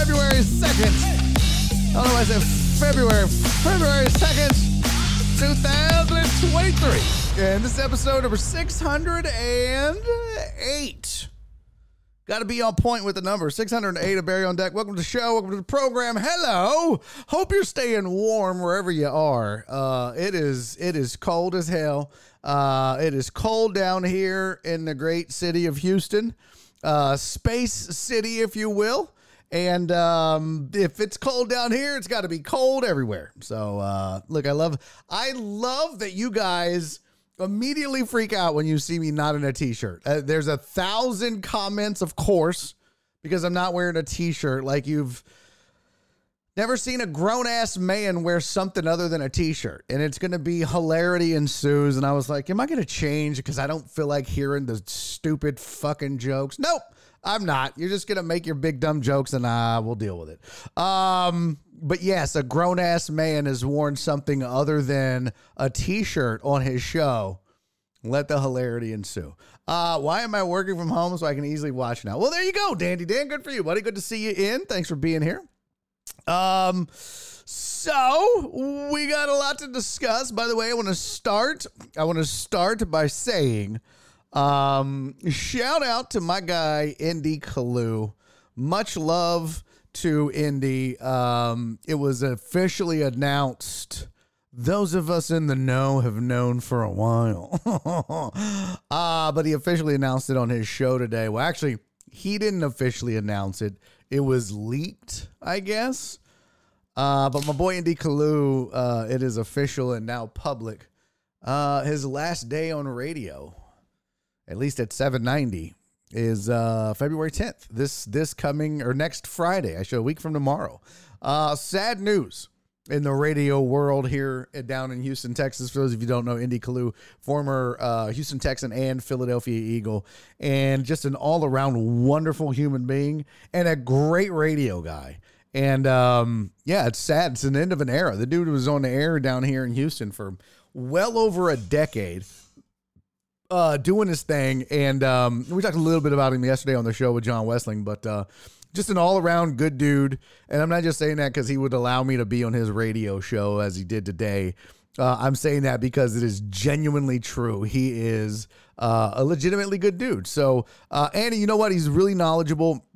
February 2nd. I don't know why I said February, February 2nd, 2023. And this is episode number 608. Got to be on point with the number 608 of Barry on Deck. Welcome to the show. Welcome to the program. Hello. Hope you're staying warm wherever you are. Uh, it is it is cold as hell. Uh, it is cold down here in the great city of Houston, uh, Space City, if you will. And um, if it's cold down here, it's got to be cold everywhere. So uh, look, I love I love that you guys immediately freak out when you see me not in a t-shirt. Uh, there's a thousand comments, of course, because I'm not wearing a t-shirt. Like you've never seen a grown ass man wear something other than a t-shirt, and it's gonna be hilarity ensues. And I was like, am I gonna change because I don't feel like hearing the stupid fucking jokes? Nope. I'm not. You're just gonna make your big dumb jokes, and uh, we'll deal with it. Um, but yes, a grown ass man has worn something other than a t-shirt on his show. Let the hilarity ensue. Uh, why am I working from home so I can easily watch now? Well, there you go, Dandy Dan. Good for you, buddy. Good to see you in. Thanks for being here. Um, so we got a lot to discuss. By the way, I want to start. I want to start by saying, um, shout out to my guy ND Kalu. Much love to ND. Um, it was officially announced. Those of us in the know have known for a while. uh, but he officially announced it on his show today. Well, actually, he didn't officially announce it. It was leaked, I guess. Uh, but my boy ND Kalu, uh, it is official and now public. Uh, his last day on radio, at least at 790, is uh, February 10th. This this coming or next Friday, I show a week from tomorrow. Uh, sad news in the radio world here down in Houston, Texas. For those of you don't know, ND Kalu, former uh, Houston Texan and Philadelphia Eagle, and just an all around wonderful human being and a great radio guy. And um, yeah, it's sad. It's an end of an era. The dude was on the air down here in Houston for well over a decade uh, doing his thing. And um, we talked a little bit about him yesterday on the show with John Westling, but uh, just an all around good dude. And I'm not just saying that because he would allow me to be on his radio show as he did today. Uh, I'm saying that because it is genuinely true. He is uh, a legitimately good dude. So, uh, ND, you know what? He's really knowledgeable.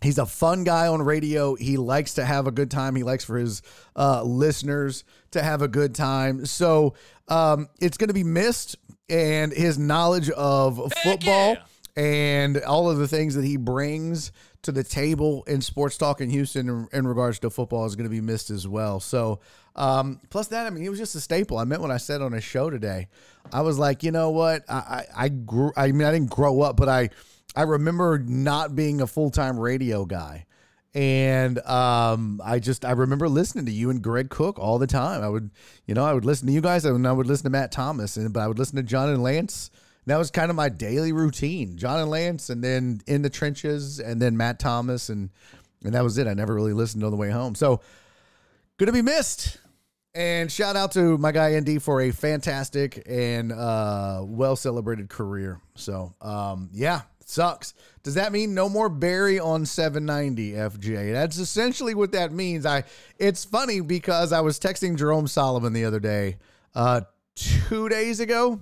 He's a fun guy on radio. He likes to have a good time. He likes for his uh, listeners to have a good time. So um, it's going to be missed. And his knowledge of football and all of the things that he brings to the table in sports talk in Houston in, in regards to football is going to be missed as well. So, um, plus that, I mean, he was just a staple. I meant what I said on his show today. I was like, you know what? I, I, I grew, I mean, I didn't grow up, but I, I remember not being a full time radio guy. And um, I just I remember listening to you and Greg Cook all the time. I would, you know, I would listen to you guys, and I would listen to Matt Thomas, and but I would listen to John and Lance. And That was kind of my daily routine. John and Lance, and then in the trenches, and then Matt Thomas, and and that was it. I never really listened on the way home. So gonna be missed. And shout out to my guy ND for a fantastic and uh, well celebrated career. So um, yeah, sucks. Does that mean no more Barry on 790 FJ? That's essentially what that means. I it's funny because I was texting Jerome Solomon the other day, uh, two days ago.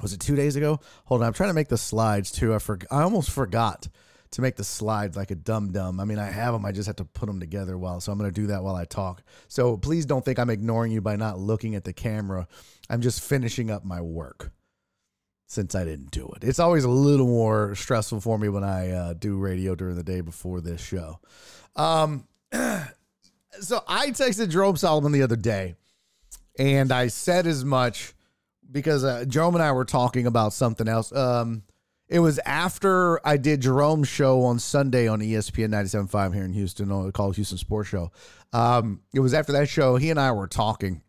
Was it two days ago? Hold on, I'm trying to make the slides too. I forgot. I almost forgot to make the slides like a dum dum. I mean, I have them. I just have to put them together well. So I'm going to do that while I talk. So please don't think I'm ignoring you by not looking at the camera. I'm just finishing up my work since I didn't do it. It's always a little more stressful for me when I uh, do radio during the day before this show. Um, so I texted Jerome Solomon the other day, and I said as much because uh, Jerome and I were talking about something else. Um, it was after I did Jerome's show on Sunday on ESPN 97.5 here in Houston, called Houston Sports Show. Um, it was after that show, he and I were talking.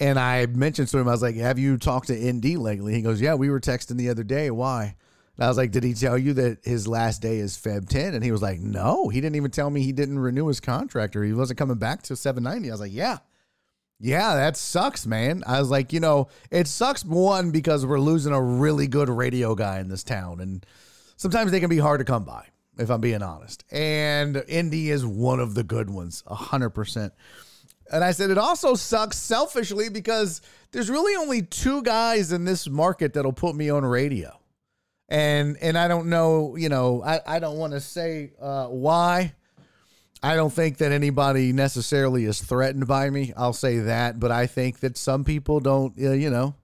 And I mentioned to him, I was like, Have you talked to ND lately? He goes, Yeah, we were texting the other day. Why? And I was like, Did he tell you that his last day is Feb 10? And he was like, No, he didn't even tell me he didn't renew his contract or he wasn't coming back to 790. I was like, Yeah. Yeah, that sucks, man. I was like, you know, it sucks one because we're losing a really good radio guy in this town. And sometimes they can be hard to come by, if I'm being honest. And ND is one of the good ones, 100%. And I said, it also sucks selfishly because there's really only two guys in this market that'll put me on radio. And and I don't know, you know, I, I don't want to say uh, why. I don't think that anybody necessarily is threatened by me. I'll say that, but I think that some people don't. Uh, you know,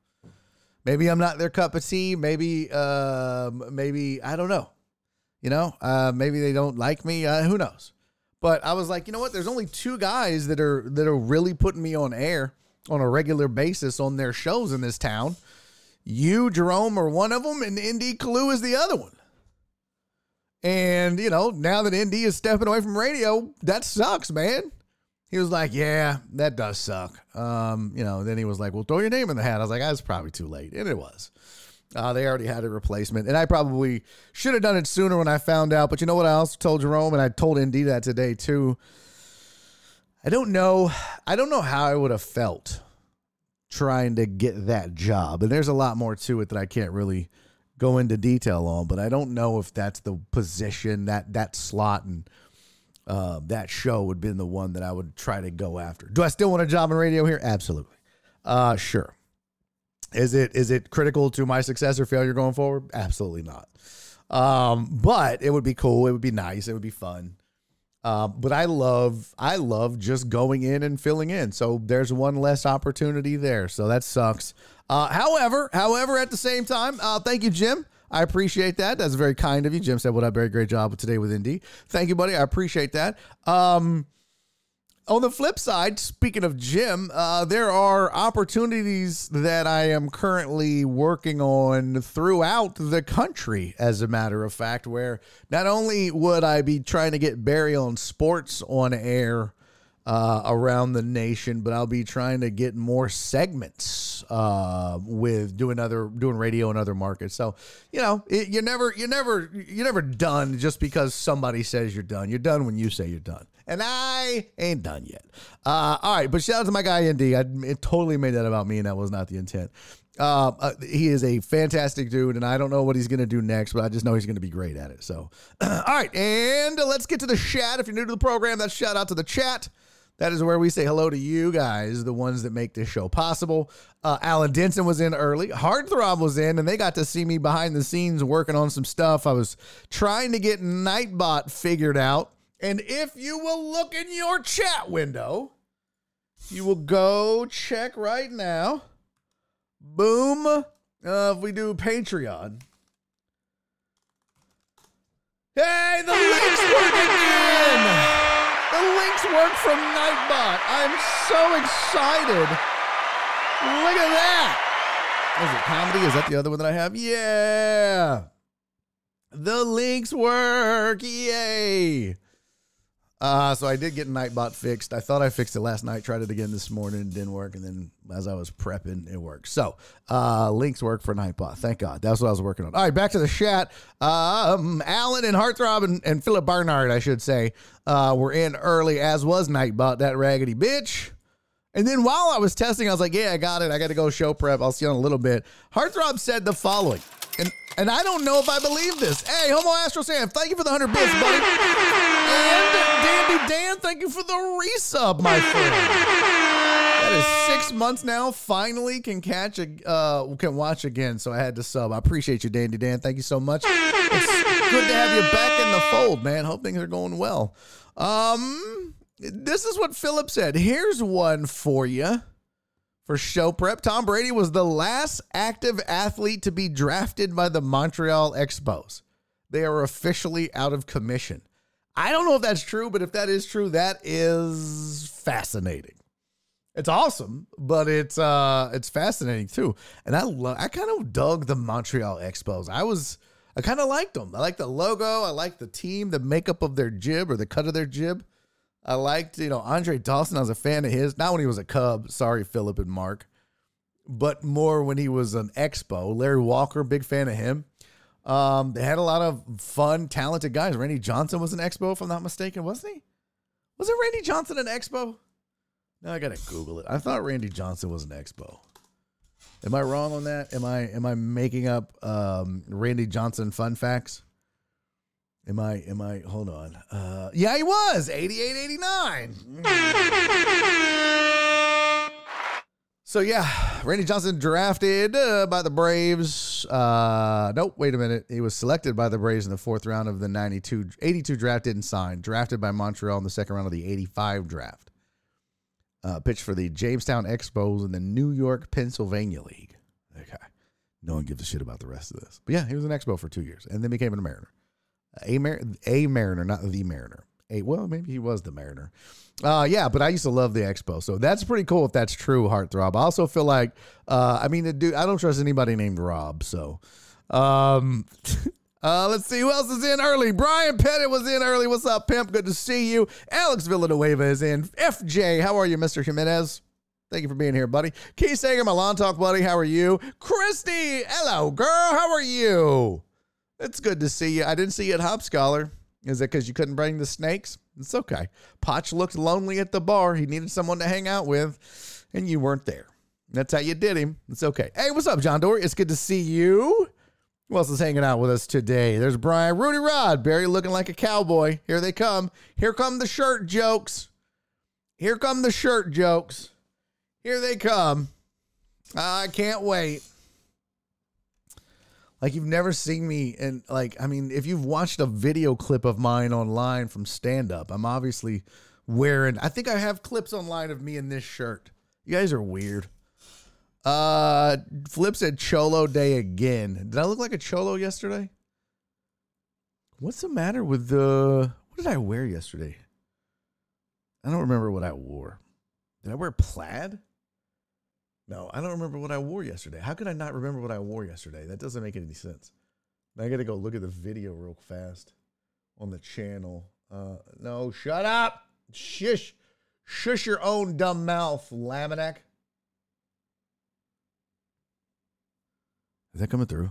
maybe I'm not their cup of tea. Maybe, uh, maybe I don't know. You know, uh, maybe they don't like me. Uh, who knows? But I was like, you know what? There's only two guys that are that are really putting me on air on a regular basis on their shows in this town. You, Jerome, are one of them, and ND Kalu is the other one. And, you know, now that ND is stepping away from radio, that sucks, man. He was like, Yeah, that does suck. Um, you know, then he was like, Well, throw your name in the hat. I was like, That's probably too late. And it was. Uh, they already had a replacement. And I probably should have done it sooner when I found out. But you know what I also told Jerome, and I told ND that today too. I don't know. I don't know how I would have felt trying to get that job. And there's a lot more to it that I can't really go into detail on, but I don't know if that's the position that that slot and uh, that show would be the one that I would try to go after. Do I still want a job in radio here? Absolutely. Uh, sure. Is it is it critical to my success or failure going forward? Absolutely not. Um, but it would be cool. It would be nice. It would be fun. Uh, but I love I love just going in and filling in. So there's one less opportunity there. So that sucks. Uh, however, however, at the same time, uh, thank you, Jim. I appreciate that. That's very kind of you. Jim said, "What a very great job today with ND." Thank you, buddy. I appreciate that. Um, on the flip side, speaking of Jim, uh, there are opportunities that I am currently working on throughout the country, as a matter of fact, where not only would I be trying to get Barry on sports on air uh, around the nation, but I'll be trying to get more segments uh, with doing other doing radio in other markets. So you know, it, you're never you're never you're never done just because somebody says you're done. You're done when you say you're done, and I ain't done yet. Uh, all right, but shout out to my guy ND. I it totally made that about me, and that was not the intent. Uh, uh, he is a fantastic dude, and I don't know what he's going to do next, but I just know he's going to be great at it. So, all right, and let's get to the chat. If you're new to the program, that's shout out to the chat. That is where we say hello to you guys, the ones that make this show possible. Uh, Alan Denson was in early. Heartthrob was in, and they got to see me behind the scenes working on some stuff. I was trying to get Nightbot figured out. And if you will look in your chat window, you will go check right now. Boom. Uh, if we do Patreon. Hey, the links work again. The links work from Nightbot. I'm so excited. Look at that. Is it comedy? Is that the other one that I have? Yeah. The links work. Yay. Uh, so I did get Nightbot fixed. I thought I fixed it last night. Tried it again this morning. Didn't work. And then as I was prepping, it worked. So uh, links work for Nightbot. Thank God. That's what I was working on. All right, back to the chat. Um, Alan and Heartthrob and, and Philip Barnard, I should say, uh, were in early, as was Nightbot, that raggedy bitch. And then while I was testing, I was like, yeah, I got it. I got to go show prep. I'll see you in a little bit. Heartthrob said the following. And and I don't know if I believe this. Hey, Homo Astro Sam, thank you for the 100 bits, buddy. And Dandy Dan, thank you for the resub, my friend. That is six months now. Finally, can catch a uh, can watch again. So I had to sub. I appreciate you, Dandy Dan. Thank you so much. It's good to have you back in the fold, man. Hope things are going well. Um, this is what Philip said. Here's one for you for show prep. Tom Brady was the last active athlete to be drafted by the Montreal Expos. They are officially out of commission. I don't know if that's true, but if that is true, that is fascinating. It's awesome, but it's uh it's fascinating too. And I love I kind of dug the Montreal Expos. I was I kind of liked them. I like the logo, I like the team, the makeup of their jib or the cut of their jib. I liked, you know, Andre Dawson. I was a fan of his. Not when he was a Cub. Sorry, Philip and Mark. But more when he was an Expo. Larry Walker, big fan of him. Um, they had a lot of fun, talented guys. Randy Johnson was an Expo, if I'm not mistaken, wasn't he? Was it Randy Johnson an Expo? No, I gotta Google it. I thought Randy Johnson was an Expo. Am I wrong on that? Am I am I making up um, Randy Johnson fun facts? Am I am I hold on. Uh yeah, he was 88 89. So yeah, Randy Johnson drafted uh, by the Braves. Uh nope, wait a minute. He was selected by the Braves in the 4th round of the 92 82 draft didn't sign. Drafted by Montreal in the second round of the 85 draft. Uh pitched for the Jamestown Expos in the New York Pennsylvania League. Okay. No one gives a shit about the rest of this. But yeah, he was an Expo for 2 years and then became a Mariner a Mar- a Mariner, not the Mariner. Well, maybe he was the Mariner. Uh, yeah, but I used to love the Expo, so that's pretty cool if that's true, Heartthrob. I also feel like, uh, I mean, dude, I don't trust anybody named Rob, so. Um, uh, let's see who else is in early. Brian Pettit was in early. What's up, pimp? Good to see you. Alex Villanueva is in. FJ, how are you, Mr. Jimenez? Thank you for being here, buddy. Keith Sager, my lawn talk buddy. How are you? Christy, hello, girl. How are you? It's good to see you. I didn't see you at Hop Scholar. Is it because you couldn't bring the snakes? It's okay. Potch looked lonely at the bar. He needed someone to hang out with, and you weren't there. That's how you did him. It's okay. Hey, what's up, John Dory? It's good to see you. Who else is hanging out with us today? There's Brian Rudy Rod, Barry looking like a cowboy. Here they come. Here come the shirt jokes. Here come the shirt jokes. Here they come. I can't wait. Like you've never seen me and like I mean if you've watched a video clip of mine online from stand up, I'm obviously wearing I think I have clips online of me in this shirt. You guys are weird. Uh Flip said Cholo Day again. Did I look like a cholo yesterday? What's the matter with the what did I wear yesterday? I don't remember what I wore. Did I wear plaid? No, I don't remember what I wore yesterday. How could I not remember what I wore yesterday? That doesn't make any sense. I got to go look at the video real fast on the channel. Uh, no, shut up. Shush. Shush your own dumb mouth, Laminack. Is that coming through?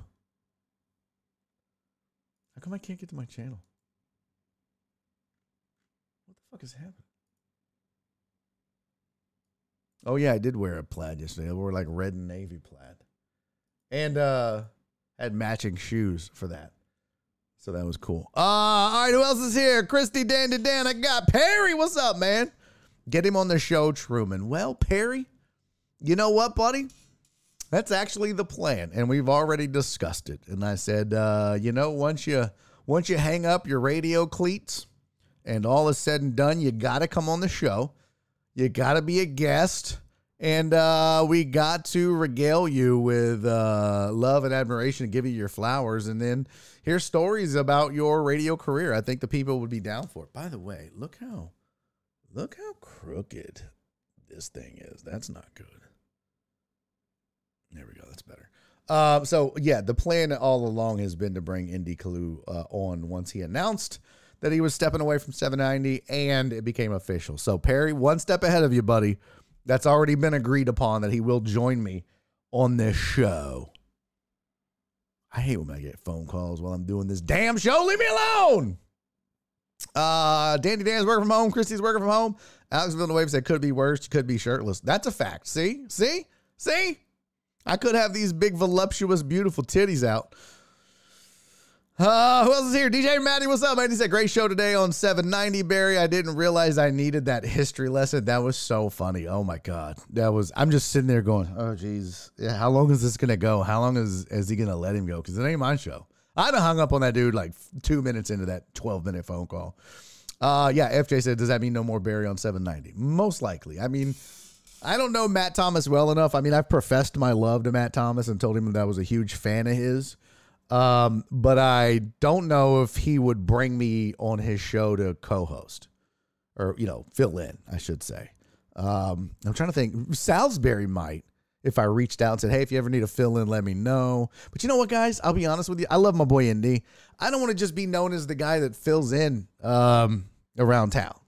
How come I can't get to my channel? What the fuck is happening? Oh yeah, I did wear a plaid yesterday. I wore like red and navy plaid, and uh had matching shoes for that. So that was cool. Uh, all right, who else is here? Christy Dandy Dan. I got Perry. What's up, man? Get him on the show, Truman. Well, Perry, you know what, buddy? That's actually the plan, and we've already discussed it. And I said, uh, you know, once you once you hang up your radio cleats, and all is said and done, you got to come on the show you got to be a guest. And uh, we got to regale you with uh, love and admiration and give you your flowers. And then hear stories about your radio career. I think the people would be down for it. By the way, look how look how crooked this thing is. That's not good. There we go. That's better. Uh, so yeah, the plan all along has been to bring ND Kalu uh, on once he announced that he was stepping away from 790 and it became official. So, Perry, one step ahead of you, buddy. That's already been agreed upon that he will join me on this show. I hate when I get phone calls while I'm doing this damn show. Leave me alone. Uh, Dandy Dan's working from home. Christy's working from home. Alex Villanueva said could be worse. Could be shirtless. That's a fact. See, see, see. I could have these big, voluptuous, beautiful titties out. Uh, who else is here? DJ Maddie, what's up, man? He said, great show today on 790, Barry. I didn't realize I needed that history lesson. That was so funny. Oh my God. That was, I'm just sitting there going, oh, geez. Yeah, how long is this going to go? How long is, is he going to let him go? Because it ain't my show. I'd have hung up on that dude like two minutes into that 12 minute phone call. Uh, yeah, FJ said, does that mean no more Barry on 790? Most likely. I mean, I don't know Matt Thomas well enough. I mean, I've professed my love to Matt Thomas and told him that I was a huge fan of his. Um, but I don't know if he would bring me on his show to co-host or you know fill in, I should say. Um, I'm trying to think. Salisbury might if I reached out and said, "Hey, if you ever need a fill in, let me know." But you know what, guys? I'll be honest with you. I love my boy ND. I don't want to just be known as the guy that fills in um, around town.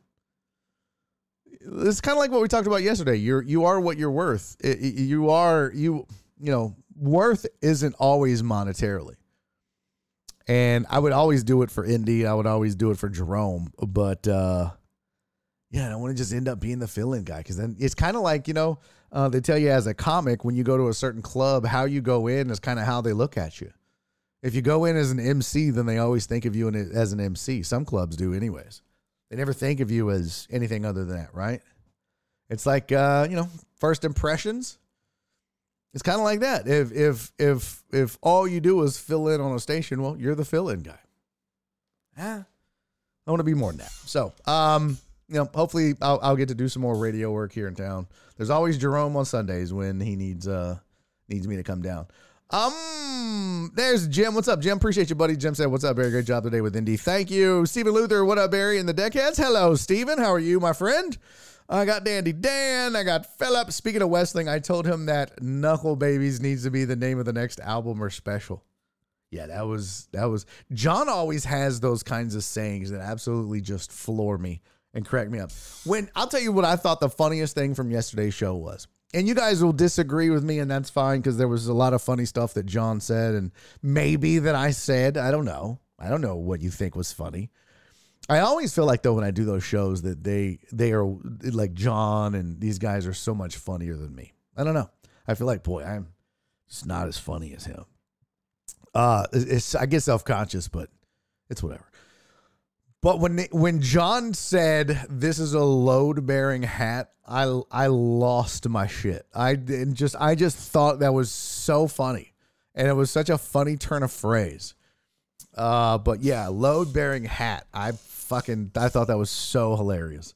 It's kind of like what we talked about yesterday. You're you are what you're worth. It, you are you you know worth isn't always monetarily. And I would always do it for ND. I would always do it for Jerome. But uh, yeah, I don't want to just end up being the fill-in guy because then it's kind of like you know uh, they tell you as a comic when you go to a certain club, how you go in is kind of how they look at you. If you go in as an MC, then they always think of you as an MC. Some clubs do, anyways. They never think of you as anything other than that, right? It's like uh, you know, first impressions. It's kind of like that. If if if if all you do is fill in on a station, well, you're the fill-in guy. Yeah, I want to be more than that. So, um, you know, hopefully I'll, I'll get to do some more radio work here in town. There's always Jerome on Sundays when he needs uh needs me to come down. Um, there's Jim. What's up, Jim? Appreciate you, buddy. Jim said, "What's up, Barry? Great job today with ND. Thank you, Stephen Luther. What up, Barry? And the deckheads. Hello, Stephen. How are you, my friend? I got Dandy Dan. I got Philip. Speaking of Westling, I told him that Knuckle Babies needs to be the name of the next album or special. Yeah, that was that was John always has those kinds of sayings that absolutely just floor me and crack me up. When I'll tell you what I thought the funniest thing from yesterday's show was. And you guys will disagree with me, and that's fine because there was a lot of funny stuff that John said, and maybe that I said. I don't know. I don't know what you think was funny. I always feel like though when I do those shows that they they are like John and these guys are so much funnier than me. I don't know. I feel like boy, I'm just not as funny as him. Uh, it's I get self conscious, but it's whatever. But when when John said this is a load bearing hat, I I lost my shit. I just I just thought that was so funny, and it was such a funny turn of phrase. Uh, but yeah, load bearing hat. I fucking I thought that was so hilarious.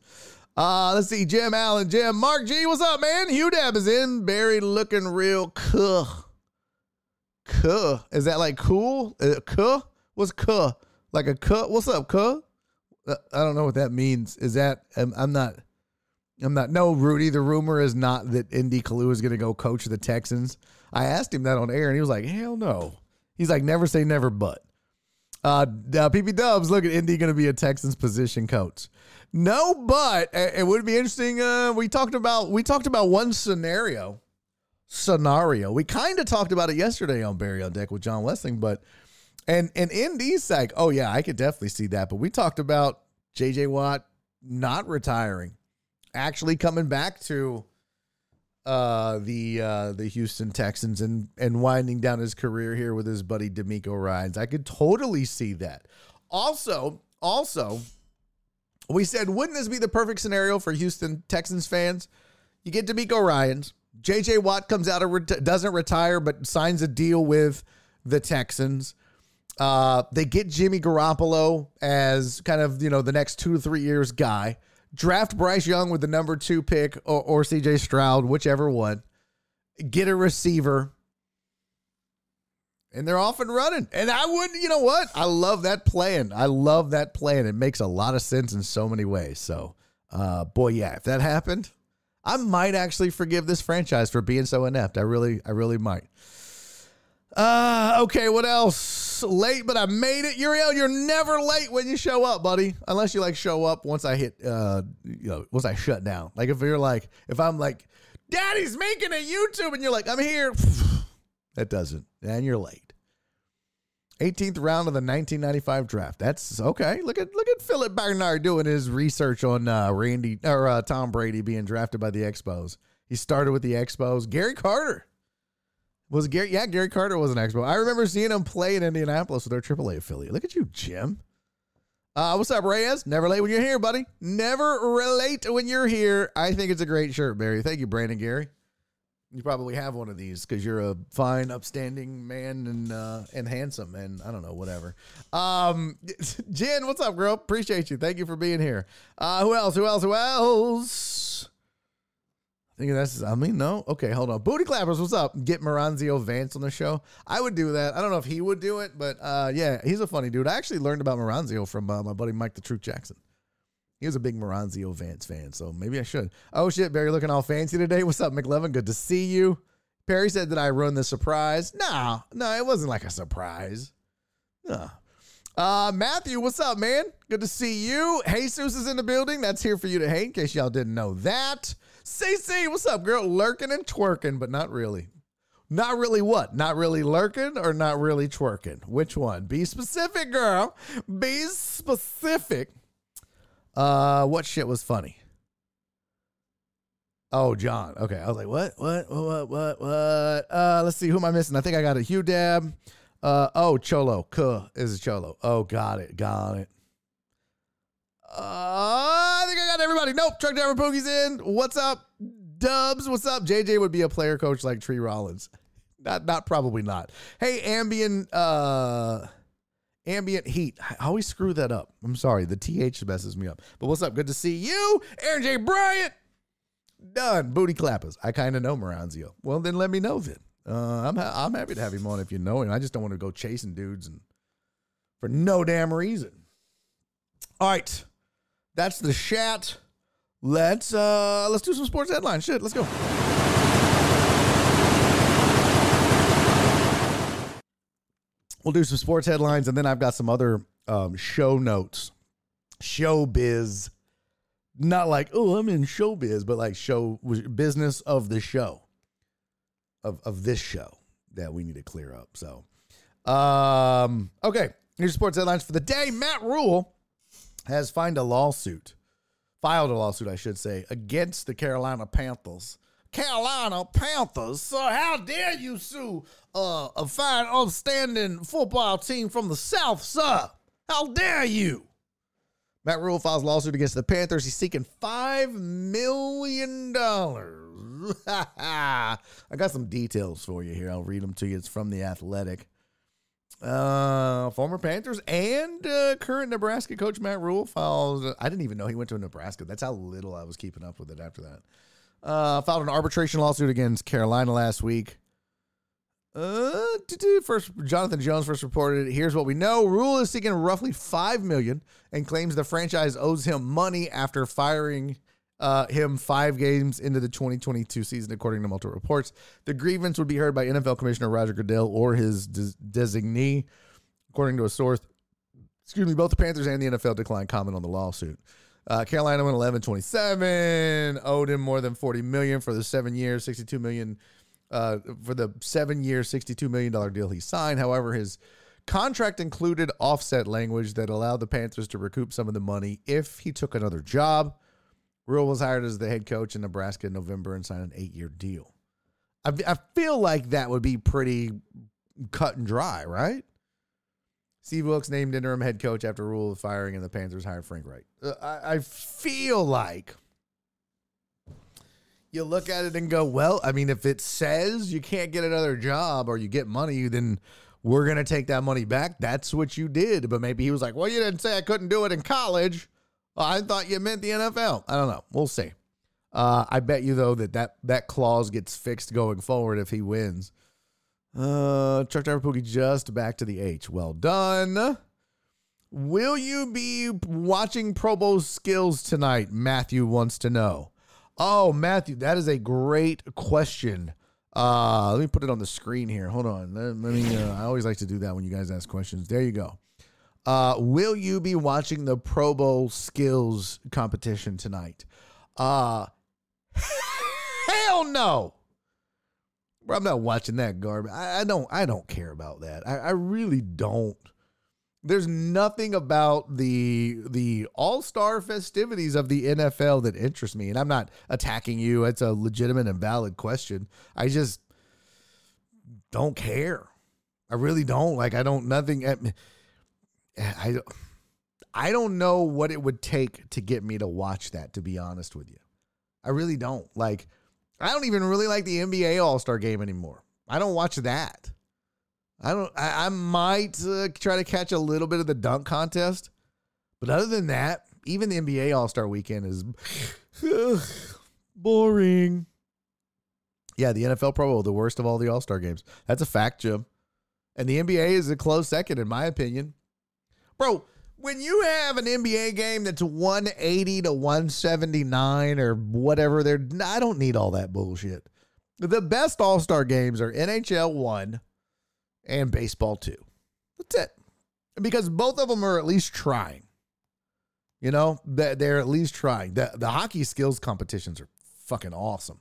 Uh, let's see, Jim Allen, Jim, Mark G, what's up, man? Hugh Dab is in, Barry looking real cuh. Cuh. Is that like cool? Uh, cuh? What's cuh? Like a cuh? What's up, cuh? I don't know what that means. Is that I'm, I'm not I'm not no Rudy. The rumor is not that ND Kalu is going to go coach the Texans. I asked him that on air, and he was like, "Hell no." He's like, "Never say never, but." Uh, uh PP Dubs, look at ND going to be a Texans position coach. No, but it would be interesting. Uh, we talked about we talked about one scenario. Scenario. We kind of talked about it yesterday on Barry on Deck with John Westling, but and and ND's like, oh yeah, I could definitely see that. But we talked about JJ Watt not retiring, actually coming back to uh, the uh, the Houston Texans and and winding down his career here with his buddy DeMeco Ryans. I could totally see that. Also, also, we said, wouldn't this be the perfect scenario for Houston Texans fans? You get DeMeco Ryans. JJ Watt comes out of ret- doesn't retire but signs a deal with the Texans. Uh, they get Jimmy Garoppolo as kind of you know the next two to three years guy draft Bryce Young with the number two pick or, or CJ Stroud, whichever one. Get a receiver. And they're off and running. And I wouldn't, you know what? I love that plan. I love that plan. It makes a lot of sense in so many ways. So, uh, boy, yeah, if that happened, I might actually forgive this franchise for being so inept. I really, I really might. Uh, okay, what else? Late, but I made it. Uriel, you're never late when you show up, buddy. Unless you like show up once I hit, uh, you know, once I shut down. Like if you're like, if I'm like, Daddy's making a YouTube, and you're like, I'm here. That doesn't, and you're late. 18th round of the 1995 draft. That's okay. Look at look at Philip Bernard doing his research on uh, Randy or uh, Tom Brady being drafted by the Expos. He started with the Expos. Gary Carter Was Gary? Yeah, Gary Carter was an expo. I remember seeing him play in Indianapolis with their AAA affiliate. Look at you, Jim. Uh, what's up, Reyes? Never late when you're here, buddy. Never relate when you're here. I think it's a great shirt, Barry. Thank you, Brandon Gary. You probably have one of these because you're a fine, upstanding man and uh, and handsome and I don't know whatever. Um, Jen, what's up, girl? Appreciate you. Thank you for being here. Uh, who else? Who else? Who else? Think that's. I mean, no. Okay, hold on. Booty clappers, what's up? Get Maranzio Vance on the show. I would do that. I don't know if he would do it, but uh, yeah, he's a funny dude. I actually learned about Maranzio from uh, my buddy Mike the Truth Jackson. He was a big Maranzio Vance fan, so maybe I should. Oh shit, Barry, looking all fancy today. What's up, McLevin? Good to see you. Perry said that I run the surprise. No, no, it wasn't like a surprise. No. Uh, Matthew, what's up, man? Good to see you. Jesus is in the building. That's here for you to hate, in case y'all didn't know that. CC, what's up, girl? Lurking and twerking, but not really. Not really what? Not really lurking or not really twerking? Which one? Be specific, girl. Be specific. Uh, what shit was funny? Oh, John. Okay, I was like, what, what, what, what, what? Uh, let's see. Who am I missing? I think I got a Hugh Dab. Uh, oh, Cholo. Kuh is a Cholo. Oh, got it, got it. Uh, I think I got everybody. Nope. Truck driver Pookie's in. What's up, Dubs? What's up? JJ would be a player coach like Tree Rollins. Not, not probably not. Hey, ambient. Uh ambient heat. I always screw that up. I'm sorry. The TH messes me up. But what's up? Good to see you, Aaron J. Bryant. Done. Booty clappers. I kind of know Maranzio. Well, then let me know then. Uh, I'm ha- I'm happy to have him on if you know him. I just don't want to go chasing dudes and for no damn reason. All right, that's the chat. Let's uh let's do some sports headlines. Shit, let's go. we'll do some sports headlines, and then I've got some other um, show notes, showbiz. Not like oh, I'm in showbiz, but like show business of the show, of of this show that we need to clear up. So, um, okay, here's sports headlines for the day. Matt Rhule has filed a lawsuit, filed a lawsuit, I should say, against the Carolina Panthers Carolina Panthers. So how dare you sue uh, a fine, upstanding football team from the South, sir? How dare you? Matt Rhule files lawsuit against the Panthers. He's seeking $5 million. I got some details for you here. I'll read them to you. It's from The Athletic. Uh, former Panthers and uh, current Nebraska coach Matt Rhule files. I didn't even know he went to Nebraska. That's how little I was keeping up with it after that uh, filed an arbitration lawsuit against Carolina last week. Uh, first Jonathan Jones first reported. Here's what we know: Rhule is seeking roughly five million and claims the franchise owes him money after firing uh, him five games into the 2022 season, according to multiple reports. The grievance would be heard by NFL Commissioner Roger Goodell or his des- designee, according to a source. Excuse me. Both the Panthers and the NFL declined comment on the lawsuit. Uh, Carolina went 11 27, owed him more than 40 million for the seven years, 62 million uh, for the seven year, $62 million deal he signed. However, his contract included offset language that allowed the Panthers to recoup some of the money if he took another job. Rhule was hired as the head coach in Nebraska in November and signed an eight year deal. I, I feel like that would be pretty cut and dry, right? Steve Wilks named interim head coach after Rhule of firing, and the Panthers hired Frank Reich. Uh, I, I feel like you look at it and go, well, I mean, if it says you can't get another job or you get money, then we're going to take that money back. That's what you did. But maybe he was like, well, you didn't say I couldn't do it in college. I thought you meant the NFL. I don't know. We'll see. Uh, I bet you, though, that, that that clause gets fixed going forward if he wins. Uh, Chuck Driver Pookie just back to the H. Well done. Will you be watching Pro Bowl skills tonight? Matthew wants to know. Oh, Matthew, that is a great question. Uh, let me put it on the screen here. Hold on. Let, let me. Uh, I always like to do that when you guys ask questions. There you go. Uh, will you be watching the Pro Bowl skills competition tonight? Uh, hell no. Bro, I'm not watching that garbage. I, I don't. I don't care about that. I, I really don't. There's nothing about the the All Star festivities of the NFL that interests me, and I'm not attacking you. It's a legitimate and valid question. I just don't care. I really don't. Like I don't nothing I I don't know what it would take to get me to watch that to be honest with you. I really don't. Like I don't even really like the NBA All-Star game anymore. I don't watch that. I don't I, I might uh, try to catch a little bit of the dunk contest. But other than that, even the NBA All-Star weekend is boring. Yeah, the NFL Pro Bowl, the worst of all the All Star games. That's a fact, Jim. And the NBA is a close second, in my opinion. Bro, when you have an NBA game that's 180 to 179 or whatever, they're, I don't need all that bullshit. The best All Star games are NHL 1 and baseball 2. That's it. Because both of them are at least trying. You know, they're at least trying. The, the hockey skills competitions are fucking awesome.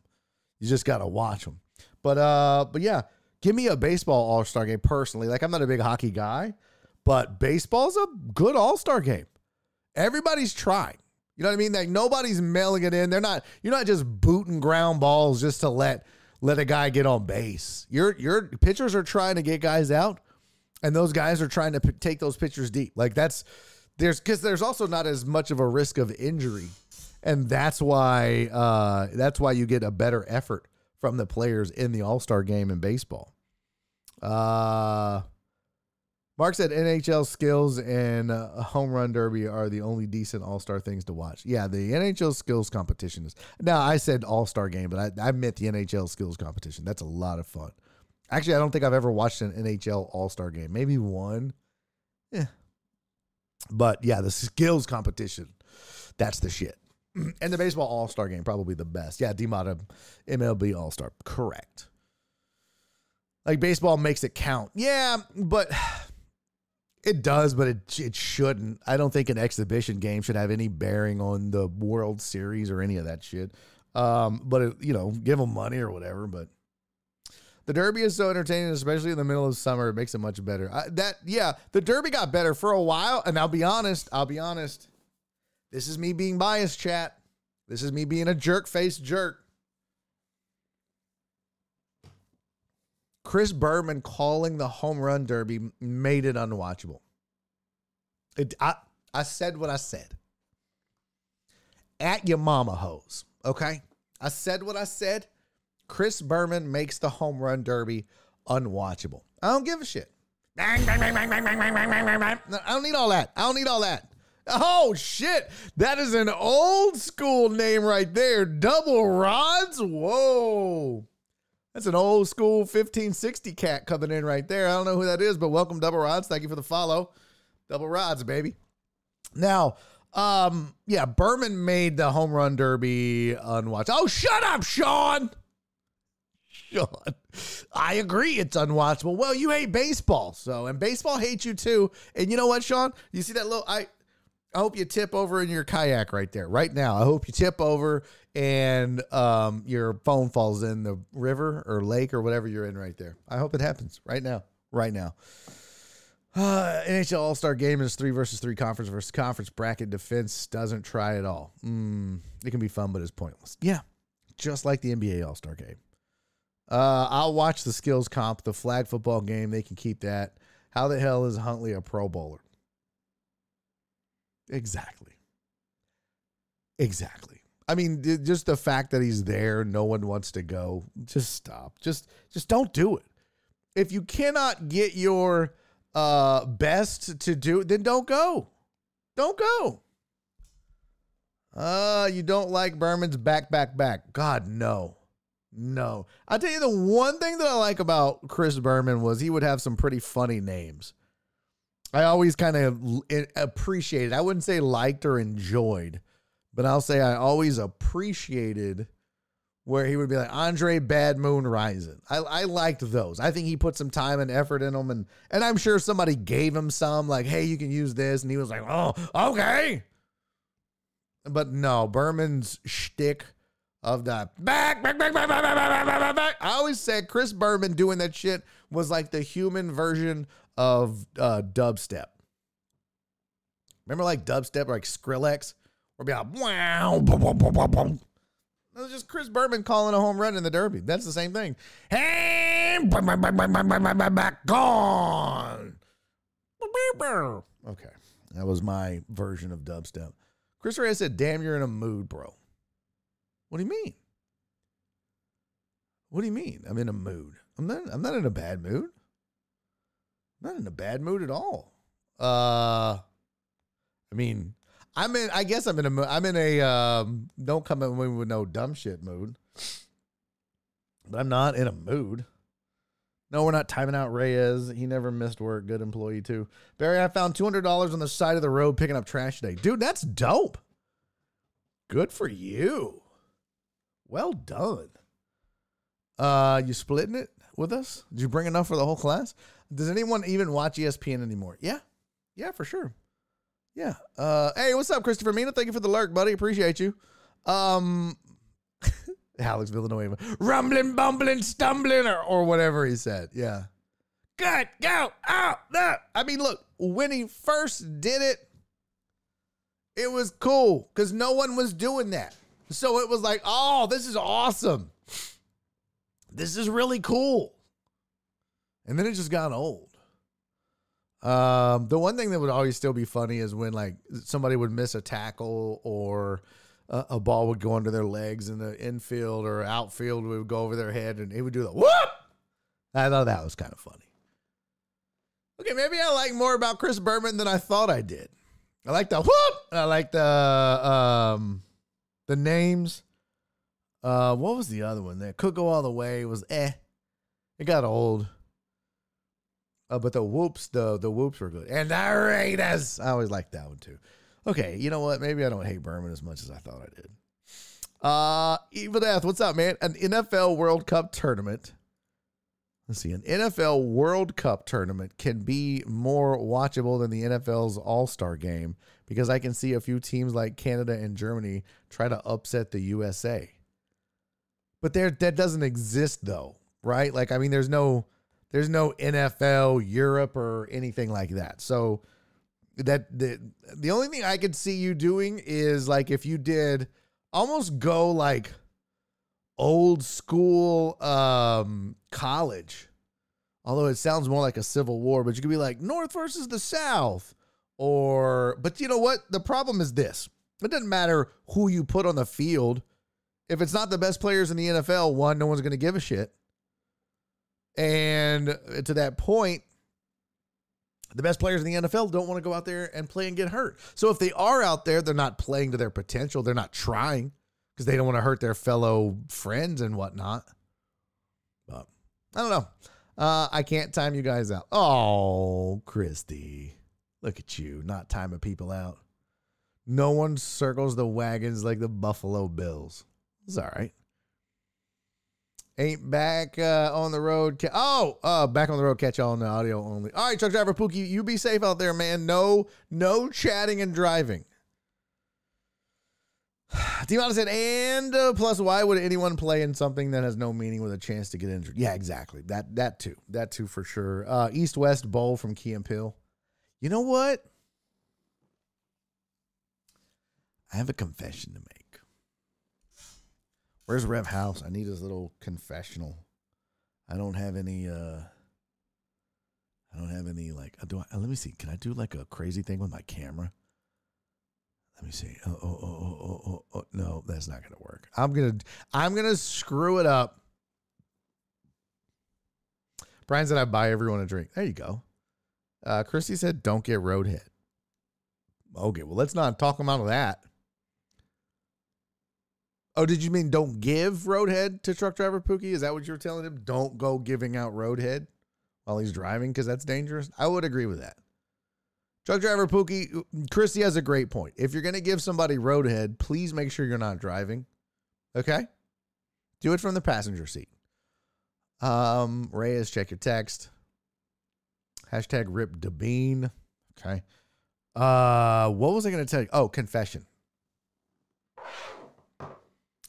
You just gotta watch them. But uh, but yeah, give me a baseball All Star game personally. Like I'm not a big hockey guy, but baseball's a good All Star game. Everybody's trying. You know what I mean? Like nobody's mailing it in. They're not. You're not just booting ground balls just to let let a guy get on base. Your your pitchers are trying to get guys out, and those guys are trying to p- take those pitchers deep. Like that's there's because there's also not as much of a risk of injury and that's why uh, that's why you get a better effort from the players in the All Star game in baseball. Uh, Mark said NHL skills and a home run derby are the only decent All Star things to watch. Yeah, the NHL skills competition is. Now I said All Star game, but I, I meant the NHL skills competition. That's a lot of fun. Actually, I don't think I've ever watched an NHL All Star game. Maybe one. Yeah. But yeah, the skills competition. That's the shit. and the baseball All Star game, probably the best. Yeah, DMOTA MLB All Star. Correct. Like baseball makes it count. Yeah, but it does, but it it shouldn't. I don't think an exhibition game should have any bearing on the World Series or any of that shit. Um, but it, you know, give them money or whatever. But the Derby is so entertaining, especially in the middle of summer. It makes it much better. I, that yeah, the Derby got better for a while, and I'll be honest. I'll be honest. This is me being biased, chat. This is me being a jerk face jerk. Chris Berman calling the home run derby made it unwatchable. It, I, I said what I said. At your mama hose, okay? I said what I said. Chris Berman makes the home run derby unwatchable. I don't give a shit. I don't need all that. I don't need all that. Oh shit, that is an old school name right there. Double rods. Whoa. That's an old school 1560 cat coming in right there. I don't know who that is, but welcome, Double Rods. Thank you for the follow. Double Rods, baby. Now, um, yeah, Berman made the home run derby unwatchable. Oh, shut up, Sean. Sean. I agree it's unwatchable. Well, you hate baseball, so and baseball hates you too. And you know what, Sean? You see that little I I hope you tip over in your kayak right there, right now. I hope you tip over and um, your phone falls in the river or lake or whatever you're in right there. I hope it happens right now, right now. Uh, NHL All Star Game is three versus three conference versus conference bracket defense doesn't try at all. Mm, it can be fun, but it's pointless. Yeah, just like the NBA All Star Game. Uh, I'll watch the skills comp, the flag football game. They can keep that. How the hell is Huntley a Pro Bowler? Exactly. Exactly. I mean, just the fact that he's there, no one wants to go. Just stop. Just just don't do it. If you cannot get your uh best to do, then don't go. Don't go. Uh, you don't like Berman's back, back, back. God, no. No. I'll tell you the one thing that I like about Chris Berman was he would have some pretty funny names. I always kind of appreciated. I wouldn't say liked or enjoyed, but I'll say I always appreciated where he would be like Andre Bad Moon Rison. I, I liked those. I think he put some time and effort in them, and and I'm sure somebody gave him some like, hey, you can use this, and he was like, oh, okay. But no, Berman's shtick of the back, back, back, back, back, back, back, back, back. I always said Chris Berman doing that shit was like the human version of uh, dubstep. Remember like dubstep, like Skrillex, or be like, wow, boom. That's just Chris Berman calling a home run in the Derby. That's the same thing. Hey, back gone. Okay, that was my version of dubstep. Chris Ray said, "Damn, you're in a mood, bro." What do you mean? What do you mean? I'm in a mood. I'm not. I'm not in a bad mood. Not in a bad mood at all. Uh, I mean, I'm in. I guess I'm in a. I'm in a. Um, don't come at me with no dumb shit mood. But I'm not in a mood. No, we're not timing out Reyes. He never missed work. Good employee too. Barry, I found two hundred dollars on the side of the road picking up trash today, dude. That's dope. Good for you. Well done. Uh, you splitting it with us? Did you bring enough for the whole class? Does anyone even watch ESPN anymore? Yeah, yeah, for sure. Yeah. Uh, hey, what's up, Christopher Mina? Thank you for the lurk, buddy. Appreciate you. Um, Alex Villanueva, rumbling, bumbling, stumbling, or, or whatever he said. Yeah. Good, go, out, there. I mean, look, when he first did it, it was cool because no one was doing that. So it was like, oh, this is awesome. This is really cool. And then it just got old. Um, the one thing that would always still be funny is when like somebody would miss a tackle or a, a ball would go under their legs in the infield or outfield would go over their head and he would do the whoop. I thought that was kind of funny. Okay, maybe I like more about Chris Berman than I thought I did. I like the whoop. I like the um the names. Uh, what was the other one? That could go all the way was eh. It got old. Uh, but the whoops, the the whoops were good. And the Raiders. I always liked that one too. Okay, you know what? Maybe I don't hate Berman as much as I thought I did. Uh Evil Death, what's up, man? An NFL World Cup tournament. Let's see, an NFL World Cup tournament can be more watchable than the NFL's All Star game because I can see a few teams like Canada and Germany try to upset the USA. But there, that doesn't exist though, right? Like, I mean, there's no, there's no NFL Europe or anything like that. So that the the only thing I could see you doing is like if you did almost go like old school um college. Although it sounds more like a civil war but you could be like north versus the south or but you know what? The problem is this. It doesn't matter who you put on the field. If it's not the best players in the NFL one no one's going to give a shit and to that point the best players in the NFL don't want to go out there and play and get hurt. So if they are out there, they're not playing to their potential. They're not trying because they don't want to hurt their fellow friends and whatnot. But I don't know. Uh, I can't time you guys out. Oh, Christy. Look at you, not timing people out. No one circles the wagons like the Buffalo Bills. It's all right. Ain't back uh, on the road. Ca- oh, uh, back on the road. Catch y'all on the audio only. All right, truck driver Pookie, you be safe out there, man. No, no chatting and driving. Demon said, and uh, plus, why would anyone play in something that has no meaning with a chance to get injured? Yeah, exactly. That that too. That too for sure. Uh, East West Bowl from Key and Peele. You know what? I have a confession to make. Where's Rev House? I need his little confessional. I don't have any. uh I don't have any like. uh, Do I? uh, let me see. Can I do like a crazy thing with my camera? Let me see. Oh, oh, oh, oh, oh, oh, oh. No, that's not gonna work. I'm gonna. I'm gonna screw it up. Brian said I buy everyone a drink. There you go. Uh, Christy said, "Don't get roadhead." Okay, well, let's not talk him out of that. Oh, did you mean don't give roadhead to truck driver Pookie? Is that what you were telling him? Don't go giving out roadhead while he's driving because that's dangerous. I would agree with that. Truck driver Pookie, Christy has a great point. If you're gonna give somebody roadhead, please make sure you're not driving. Okay, do it from the passenger seat. Um, Reyes, check your text. Hashtag rip Debean. Okay. Uh, what was I going to tell you? Oh, confession.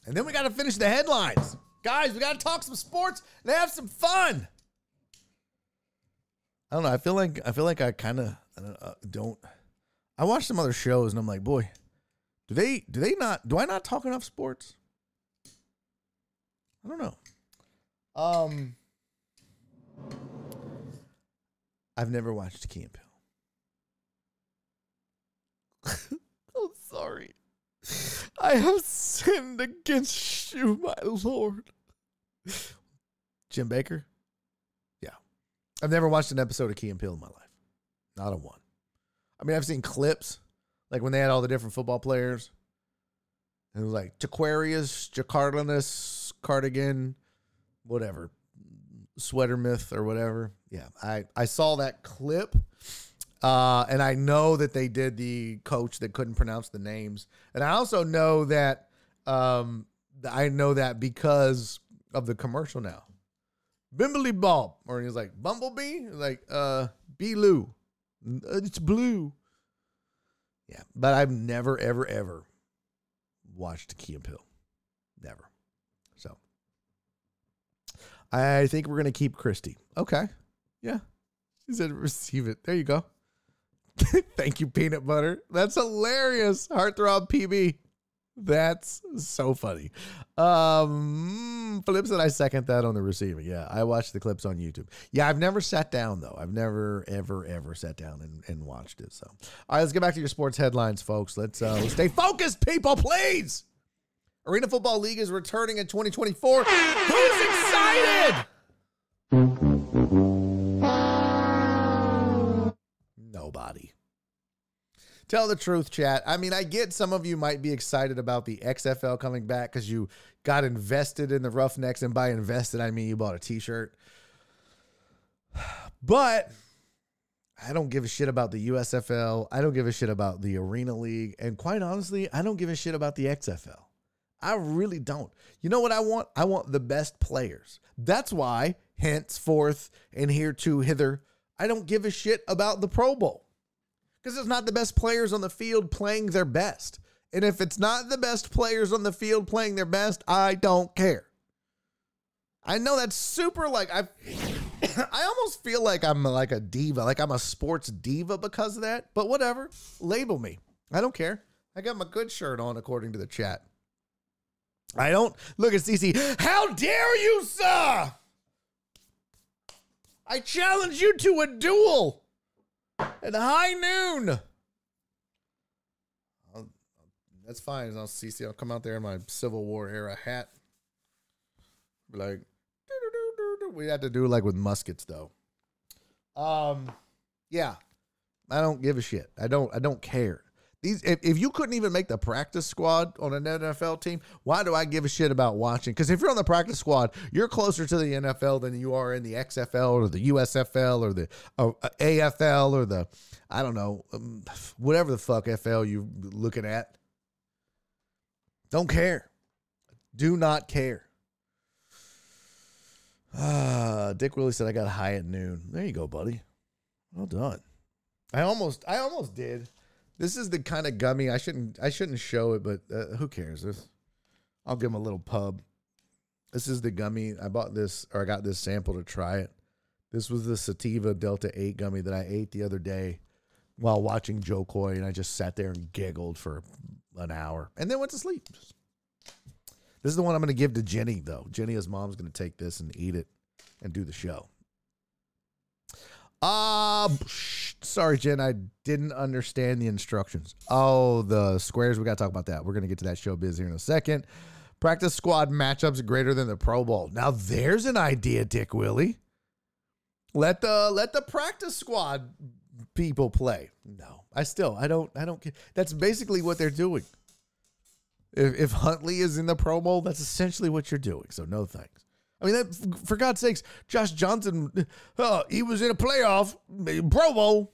And then we got to finish the headlines. Guys, we got to talk some sports and have some fun. I don't know. I feel like I feel like I kind of uh, don't. I watch some other shows and I'm like, boy, do they do they not do I not talk enough sports? I don't know. Um, I've never watched and Peele. I'm sorry. I have sinned against you, my Lord. Jim Baker? Yeah. I've never watched an episode of Key and Peele in my life. Not a one. I mean, I've seen clips, like when they had all the different football players. And it was like Jaquarius, Jacarlinus, Cardigan, whatever, Sweater Myth or whatever. Yeah, I, I saw that clip. Uh, and I know that they did the coach that couldn't pronounce the names. And I also know that um, I know that because of the commercial now. Bimbley Bob. Or he's like, Bumblebee? Like, uh, B Lou. It's blue. Yeah. But I've never, ever, ever watched Key and Peele. Never. So I think we're gonna keep Christy. Okay. Yeah. She said receive it. There you go. Thank you, peanut butter. That's hilarious. Heartthrob PB. That's so funny. Um, Flip said I second that on the receiving. Yeah, I watched the clips on YouTube. Yeah, I've never sat down though. I've never, ever, ever sat down and, and watched it. So, all right, let's get back to your sports headlines, folks. Let's uh, stay focused, people, please. Arena Football League is returning in 2024. Who's excited? Tell the truth, chat. I mean, I get some of you might be excited about the XFL coming back because you got invested in the Roughnecks, and by invested, I mean you bought a t shirt. But I don't give a shit about the USFL. I don't give a shit about the Arena League. And quite honestly, I don't give a shit about the XFL. I really don't. You know what I want? I want the best players. That's why, henceforth and hereto hither, I don't give a shit about the Pro Bowl because it's not the best players on the field playing their best. And if it's not the best players on the field playing their best, I don't care. I know that's super like I I almost feel like I'm like a diva, like I'm a sports diva because of that, but whatever. Label me. I don't care. I got my good shirt on according to the chat. I don't look at CC. How dare you, sir? I challenge you to a duel at high noon. I'll, that's fine. I'll CC. I'll come out there in my Civil War era hat. Like, we had to do like with muskets though. Um, yeah, I don't give a shit. I don't. I don't care. These, if, if you couldn't even make the practice squad on an NFL team, why do I give a shit about watching? Because if you're on the practice squad, you're closer to the NFL than you are in the XFL or the USFL or the uh, AFL or the, I don't know, um, whatever the fuck FL you're looking at. Don't care. Do not care. Ah, Dick Willie said I got high at noon. There you go, buddy. Well done. I almost, I almost did. This is the kind of gummy I shouldn't, I shouldn't show it, but uh, who cares? This, I'll give him a little pub. This is the gummy. I bought this, or I got this sample to try it. This was the Sativa Delta 8 gummy that I ate the other day while watching Jo Koy, and I just sat there and giggled for an hour and then went to sleep. This is the one I'm going to give to Jenny, though. Jenny, mom's going to take this and eat it and do the show. Uh, sorry, Jen. I didn't understand the instructions. Oh, the squares. We got to talk about that. We're going to get to that show biz here in a second. Practice squad matchups greater than the Pro Bowl. Now, there's an idea, Dick Willie. Let the let the practice squad people play. No, I still I don't I don't. That's basically what they're doing. If, if Huntley is in the Pro Bowl, that's essentially what you're doing. So no thanks. I mean, that, for God's sakes, Josh Johnson, uh, he was in a playoff Pro Bowl.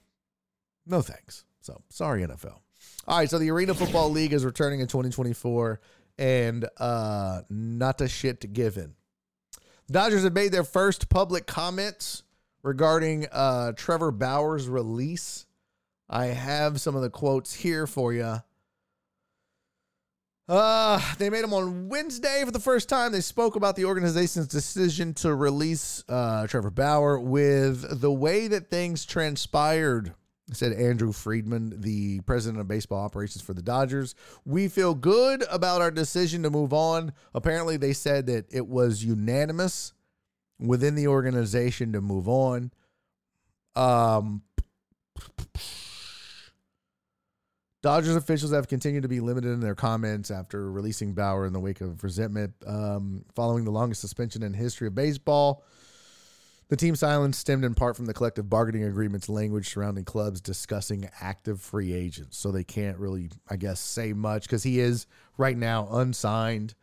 No thanks. So sorry, NFL. All right, so the Arena Football League is returning in 2024, and uh, not a shit given. Dodgers have made their first public comments regarding uh, Trevor Bauer's release. I have some of the quotes here for you. Uh, they made them on Wednesday for the first time. They spoke about the organization's decision to release uh, Trevor Bauer with the way that things transpired said Andrew Friedman, the president of baseball operations for the Dodgers. We feel good about our decision to move on. Apparently, they said that it was unanimous within the organization to move on. Um, Dodgers officials have continued to be limited in their comments after releasing Bauer in the wake of resentment um, following the longest suspension in history of baseball. The team's silence stemmed in part from the collective bargaining agreement's language surrounding clubs discussing active free agents. So they can't really, I guess, say much because he is right now unsigned.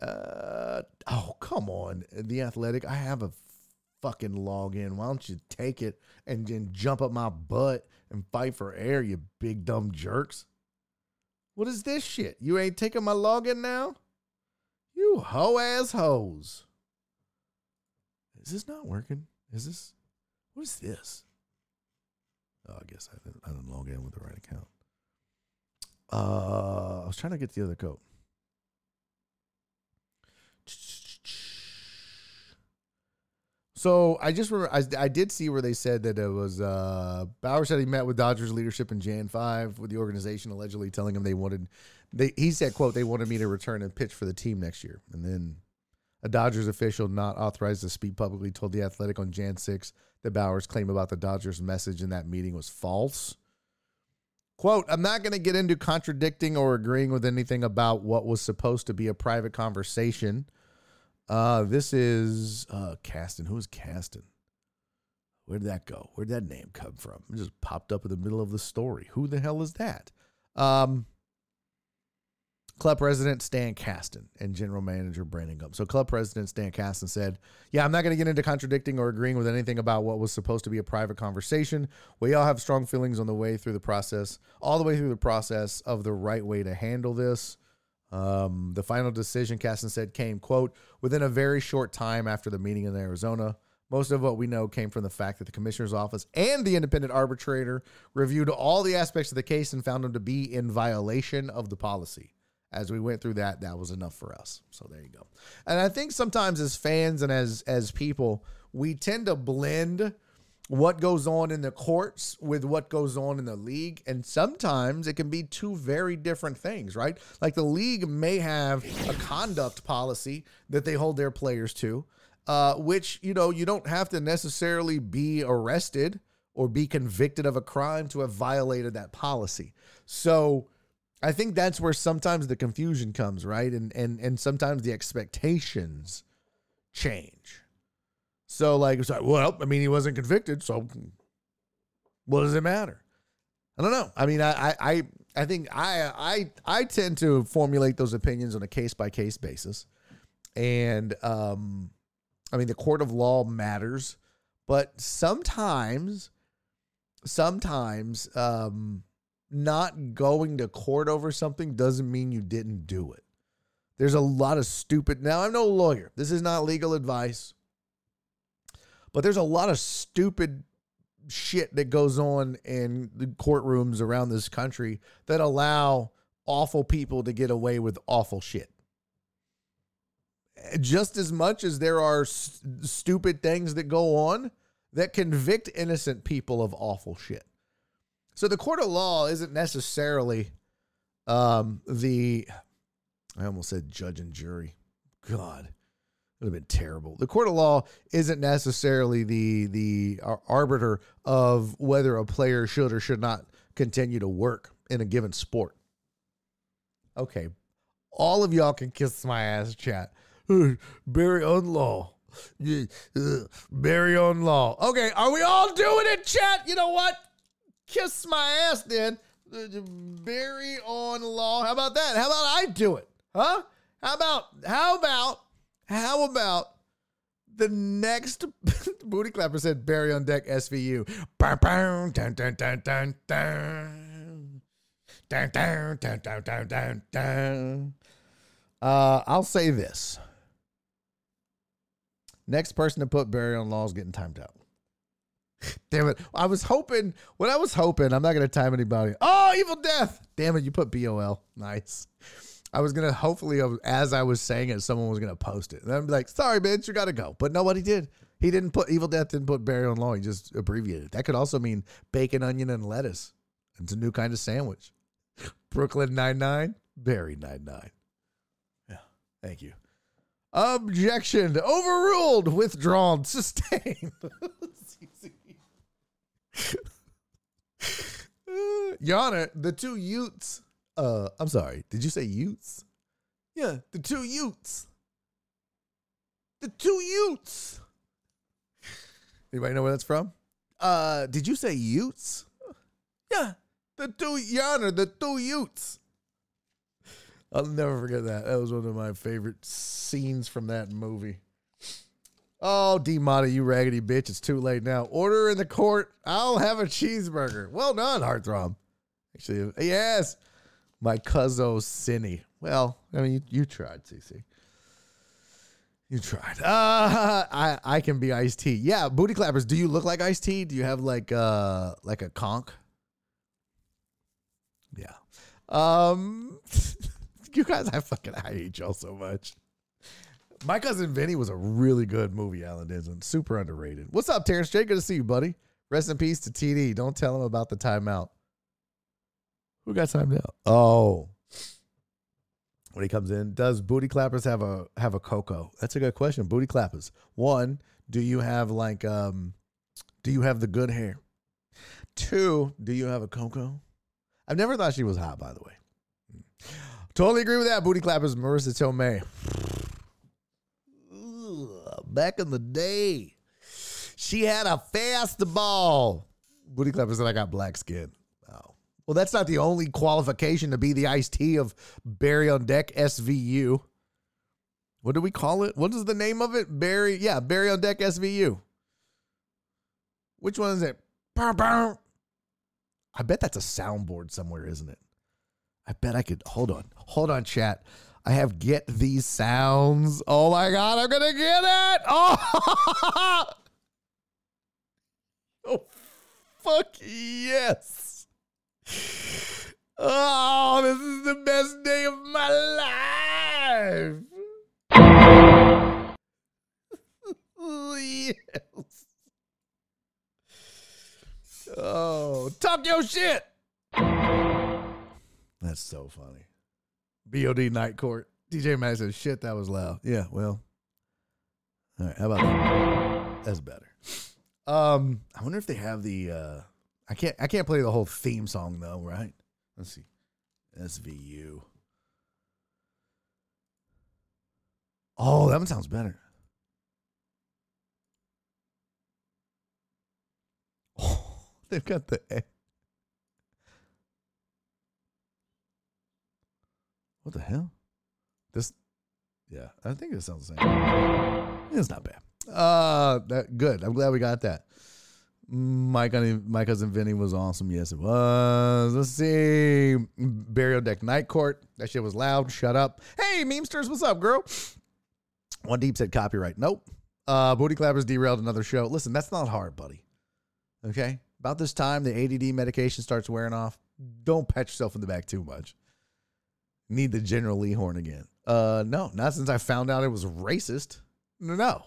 Uh, oh, come on. The Athletic, I have a fucking login. Why don't you take it and then jump up my butt and fight for air, you big dumb jerks? What is this shit? You ain't taking my login now? You hoe ass hoes. Is this not working? Is this what is this? Oh, I guess I didn't, I didn't log in with the right account. Uh, I was trying to get the other code. So I just remember I, I did see where they said that it was uh, Bauer said he met with Dodgers leadership in Jan five with the organization allegedly telling him they wanted they he said quote they wanted me to return and pitch for the team next year and then a Dodgers official not authorized to speak publicly told the Athletic on Jan 6 that Bauer's claim about the Dodgers message in that meeting was false. Quote, I'm not going to get into contradicting or agreeing with anything about what was supposed to be a private conversation. Uh, this is uh, Kasten. Who's Kasten? Where did that go? Where did that name come from? It just popped up in the middle of the story. Who the hell is that? Um, club president Stan Kasten and general manager Brandon Gump. So club president Stan Kasten said, "Yeah, I'm not going to get into contradicting or agreeing with anything about what was supposed to be a private conversation. We all have strong feelings on the way through the process, all the way through the process of the right way to handle this." Um, the final decision, Kasten said, came, quote, within a very short time after the meeting in Arizona. Most of what we know came from the fact that the commissioner's office and the independent arbitrator reviewed all the aspects of the case and found them to be in violation of the policy as we went through that, that was enough for us. So there you go. And I think sometimes as fans and as as people, we tend to blend what goes on in the courts with what goes on in the league. And sometimes it can be two very different things, right? Like the league may have a conduct policy that they hold their players to, uh, which, you know, you don't have to necessarily be arrested or be convicted of a crime to have violated that policy. So, I think that's where sometimes the confusion comes, right? And and and sometimes the expectations change. So like it's like, well, I mean, he wasn't convicted, so what does it matter? I don't know. I mean, I I I think I I I tend to formulate those opinions on a case by case basis, and um, I mean, the court of law matters, but sometimes, sometimes, um not going to court over something doesn't mean you didn't do it. There's a lot of stupid. Now, I'm no lawyer. This is not legal advice. But there's a lot of stupid shit that goes on in the courtrooms around this country that allow awful people to get away with awful shit. Just as much as there are stupid things that go on that convict innocent people of awful shit. So the court of law isn't necessarily um, the. I almost said judge and jury. God, would have been terrible. The court of law isn't necessarily the the uh, arbiter of whether a player should or should not continue to work in a given sport. Okay, all of y'all can kiss my ass, chat. Barry on law. Uh, Barry on law. Okay, are we all doing it, chat? You know what? Kiss my ass then. Uh, Barry on law. How about that? How about I do it? Huh? How about, how about, how about the next booty clapper said Barry on deck SVU. Dun, dun, dun, dun, dun, dun. Dun, dun, dun, dun, dun, dun, dun. Uh, I'll say this. Next person to put Barry on law is getting timed out. Damn it. I was hoping, what I was hoping, I'm not going to time anybody. Oh, Evil Death. Damn it. You put BOL. Nice. I was going to, hopefully, as I was saying it, someone was going to post it. And I'd be like, sorry, bitch, you got to go. But nobody did. He didn't put Evil Death didn't put Barry on law. He just abbreviated. That could also mean bacon, onion, and lettuce. It's a new kind of sandwich. Brooklyn Nine Nine, Barry Nine Nine. Yeah, thank you. Objection overruled, withdrawn, sustained. Your Honor, the two Utes. Uh, I'm sorry. Did you say Utes? Yeah, the two Utes. The two Utes. Anybody know where that's from? Uh, did you say Utes? Yeah, the two Honor, the two Utes. I'll never forget that. That was one of my favorite scenes from that movie. Oh, D Mata, you raggedy bitch. It's too late now. Order in the court. I'll have a cheeseburger. Well done, Heartthrob. Actually, yes. My cousin Cinny. Well, I mean, you, you tried, CC. You tried. Uh, I I can be Ice T. Yeah, booty clappers. Do you look like Ice T? Do you have like uh like a conch? Yeah. Um, you guys, I fucking I hate y'all so much. My cousin Vinny was a really good movie. Alan Denson, super underrated. What's up, Terrence J? Good to see you, buddy. Rest in peace to TD. Don't tell him about the timeout. Who got timed out? Oh, when he comes in, does booty clappers have a have a cocoa? That's a good question. Booty clappers. One, do you have like um, do you have the good hair? Two, do you have a cocoa? I've never thought she was hot, by the way. Totally agree with that. Booty clappers, Marisa Tomei. Back in the day, she had a fastball. Booty clappers said I got black skin. Well, that's not the only qualification to be the Ice T of Barry on Deck SVU. What do we call it? What is the name of it? Barry, yeah, Barry on Deck SVU. Which one is it? I bet that's a soundboard somewhere, isn't it? I bet I could. Hold on. Hold on, chat. I have get these sounds. Oh my God, I'm going to get it. Oh, oh fuck yes. Oh, this is the best day of my life. yes. Oh, talk your shit. That's so funny. BOD Night Court. DJ Max says, shit, that was loud. Yeah, well. All right, how about that? That's better. Um, I wonder if they have the uh I can't I can't play the whole theme song though, right? Let's see. SVU. Oh, that one sounds better. Oh, they've got the What the hell? This, yeah, I think it sounds the same. It's not bad. Uh, that good. I'm glad we got that. My cousin, my cousin Vinny was awesome. Yes, it was. Let's see. Burial Deck Night Court. That shit was loud. Shut up. Hey, memesters, what's up, girl? One Deep said copyright. Nope. Uh, Booty Clappers derailed another show. Listen, that's not hard, buddy. Okay. About this time, the ADD medication starts wearing off. Don't pat yourself in the back too much need the General Lee horn again. Uh, no, not since I found out it was racist. No, No.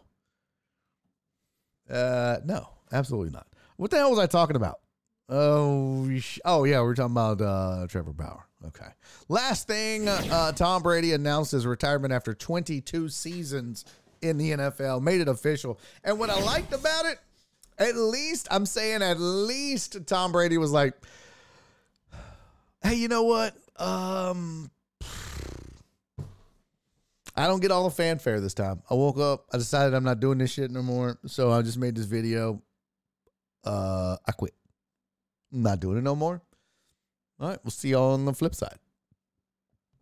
Uh, no, absolutely not. What the hell was I talking about? Oh, oh yeah, we are talking about uh, Trevor Bauer. Okay. Last thing, uh, Tom Brady announced his retirement after 22 seasons in the NFL, made it official. And what I liked about it, at least I'm saying, at least Tom Brady was like, "Hey, you know what? Um, I don't get all the fanfare this time. I woke up, I decided I'm not doing this shit no more. So I just made this video. Uh, I quit. I'm not doing it no more. All right, we'll see y'all on the flip side.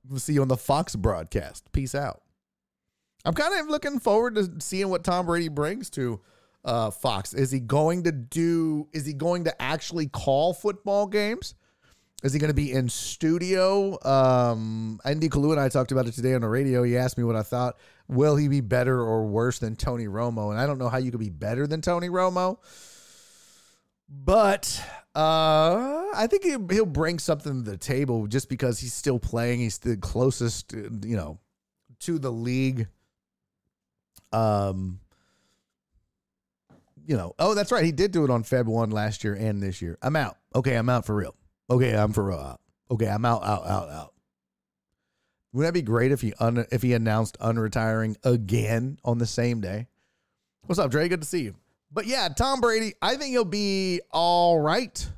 We'll see you on the Fox broadcast. Peace out. I'm kind of looking forward to seeing what Tom Brady brings to uh, Fox. Is he going to do? Is he going to actually call football games? Is he going to be in studio? Um, Andy Kalu and I talked about it today on the radio. He asked me what I thought. Will he be better or worse than Tony Romo? And I don't know how you could be better than Tony Romo, but uh, I think he'll, bring something to the table just because he's still playing. He's the closest, you know, to the league. Um, you know, oh, that's right. He did do it on Feb 1 last year and this year. I'm out. Okay, I'm out for real. Okay, I'm for real out. Okay, I'm out, out, out, out. Wouldn't that be great if he un- if he announced unretiring again on the same day? What's up, Dre? Good to see you. But yeah, Tom Brady, I think he'll be all right.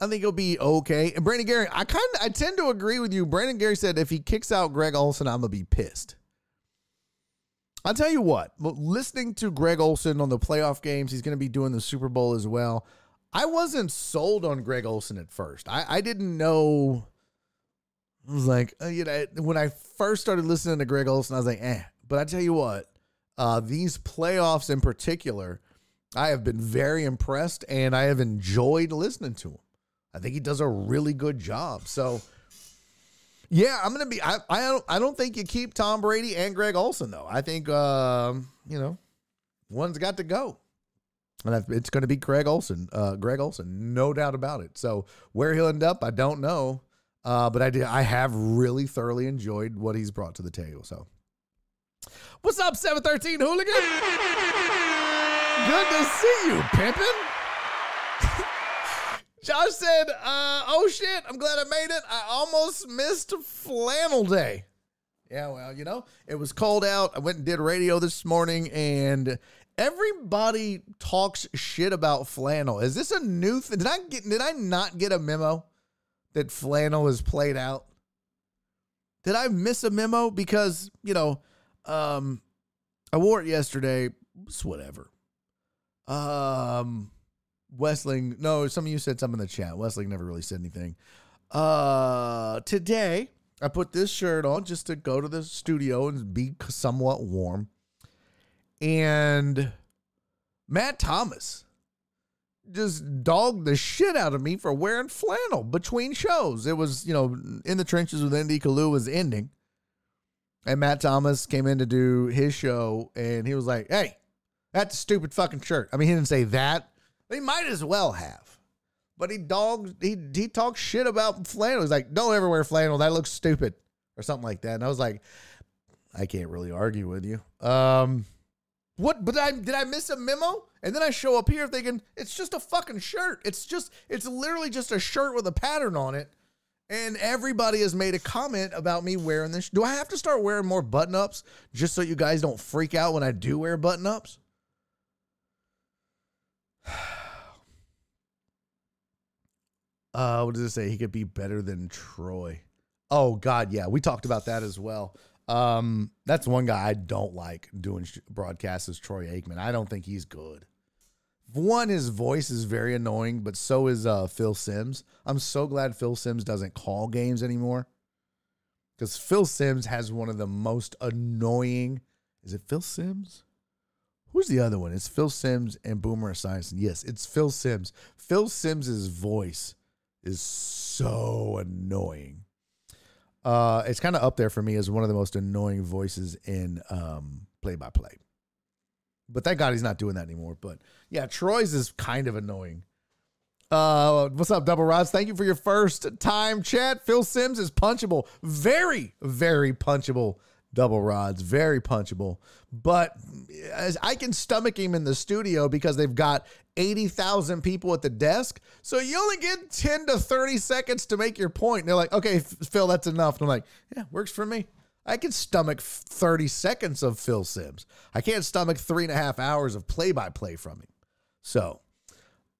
I think he'll be okay. And Brandon Gary, I kind of I tend to agree with you. Brandon Gary said if he kicks out Greg Olsen, I'm gonna be pissed. I'll tell you what, listening to Greg Olsen on the playoff games, he's to be doing the Super Bowl as well. I wasn't sold on Greg Olsen at first. I, I didn't know. I was like, uh, you know, when I first started listening to Greg Olsen, I was like, eh. But I tell you what, uh, these playoffs in particular, I have been very impressed and I have enjoyed listening to him. I think he does a really good job. So, yeah, I'm gonna be. I I don't I don't think you keep Tom Brady and Greg Olsen though. I think um, you know one's got to go, and it's going to be Greg Olsen. Uh, Greg Olsen, no doubt about it. So where he'll end up, I don't know. Uh, but I did. I have really thoroughly enjoyed what he's brought to the table. So, what's up, seven thirteen hooligan? Good to see you, pimpin'. Josh said, uh, "Oh shit! I'm glad I made it. I almost missed flannel day." Yeah, well, you know, it was cold out. I went and did radio this morning, and everybody talks shit about flannel. Is this a new thing? Did I get? Did I not get a memo that flannel is played out? Did I miss a memo? Because you know, um, I wore it yesterday. It's whatever. Um, Westling, no, some of you said something in the chat. Westling never really said anything. Uh, today I put this shirt on just to go to the studio and be somewhat warm. And Matt Thomas just dogged the shit out of me for wearing flannel between shows. It was, you know, in the trenches with Indy Kalu was ending. And Matt Thomas came in to do his show and he was like, hey, that's a stupid fucking shirt. I mean, he didn't say that, they might as well have. But he dogged, he he talked shit about flannel. He's like, don't ever wear flannel. That looks stupid. Or something like that. And I was like, I can't really argue with you. Um what but I did I miss a memo? And then I show up here thinking it's just a fucking shirt. It's just it's literally just a shirt with a pattern on it. And everybody has made a comment about me wearing this. Do I have to start wearing more button ups just so you guys don't freak out when I do wear button ups? Uh, what does it say? He could be better than Troy. Oh God, yeah, we talked about that as well. Um, that's one guy I don't like doing broadcasts is Troy Aikman. I don't think he's good. One, his voice is very annoying, but so is uh, Phil Simms. I'm so glad Phil Simms doesn't call games anymore because Phil Simms has one of the most annoying. Is it Phil Simms? Who's the other one? It's Phil Simms and Boomer Esiason. Yes, it's Phil Simms. Phil Simms's voice is so annoying. Uh, it's kind of up there for me as one of the most annoying voices in um, play-by-play. But thank God he's not doing that anymore. But yeah, Troy's is kind of annoying. Uh, what's up, Double Rods? Thank you for your first time chat. Phil Simms is punchable. Very, very punchable double rods, very punchable. But as I can stomach him in the studio because they've got 80,000 people at the desk. So you only get 10 to 30 seconds to make your point. And they're like, okay, Phil, that's enough. And I'm like, yeah, works for me. I can stomach 30 seconds of Phil Simms. I can't stomach three and a half hours of play by play from him. So,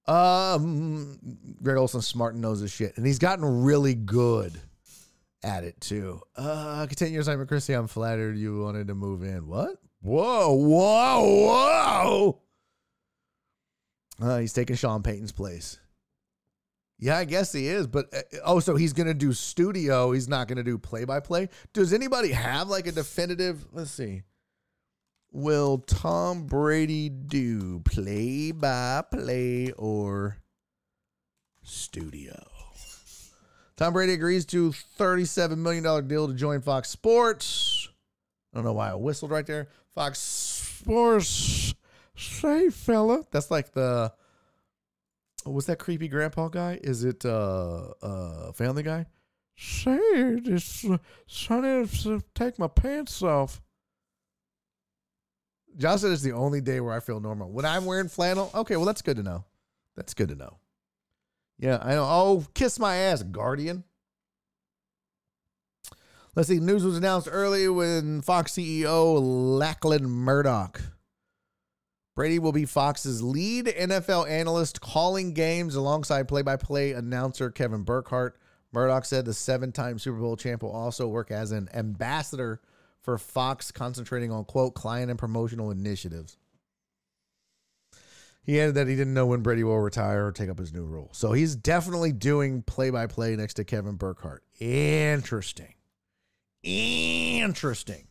um, Greg Olsen smart and knows his shit. And he's gotten really good at it too. Uh, continue your assignment, Christy. I'm flattered you wanted to move in. What? Whoa, whoa, whoa. Uh, he's taking Sean Payton's place. Yeah, I guess he is. But uh, oh, so he's to do studio. He's not to do play by play. Does anybody have like a definitive? Let's see. Will Tom Brady do play by play or studio? Tom Brady agrees to $37 million deal to join Fox Sports. I don't know why I whistled right there. Fox Sports. Say, fella. That's like the. Was that creepy grandpa guy? Is it uh uh family guy? Say, it's uh, to take my pants off. Josh said it's the only day where I feel normal. When I'm wearing flannel, okay, well, that's good to know. That's good to know. Yeah, I know. Oh, kiss my ass, Guardian. Let's see. News was announced early when Fox CEO Lachlan Murdoch. Brady will be Fox's lead NFL analyst calling games alongside play by play announcer Kevin Burkhardt. Murdoch said the seven time Super Bowl champ will also work as an ambassador for Fox, concentrating on, quote, client and promotional initiatives. He added that he didn't know when Brady will retire or take up his new role. So he's definitely doing play by play next to Kevin Burkhardt. Interesting. Interesting.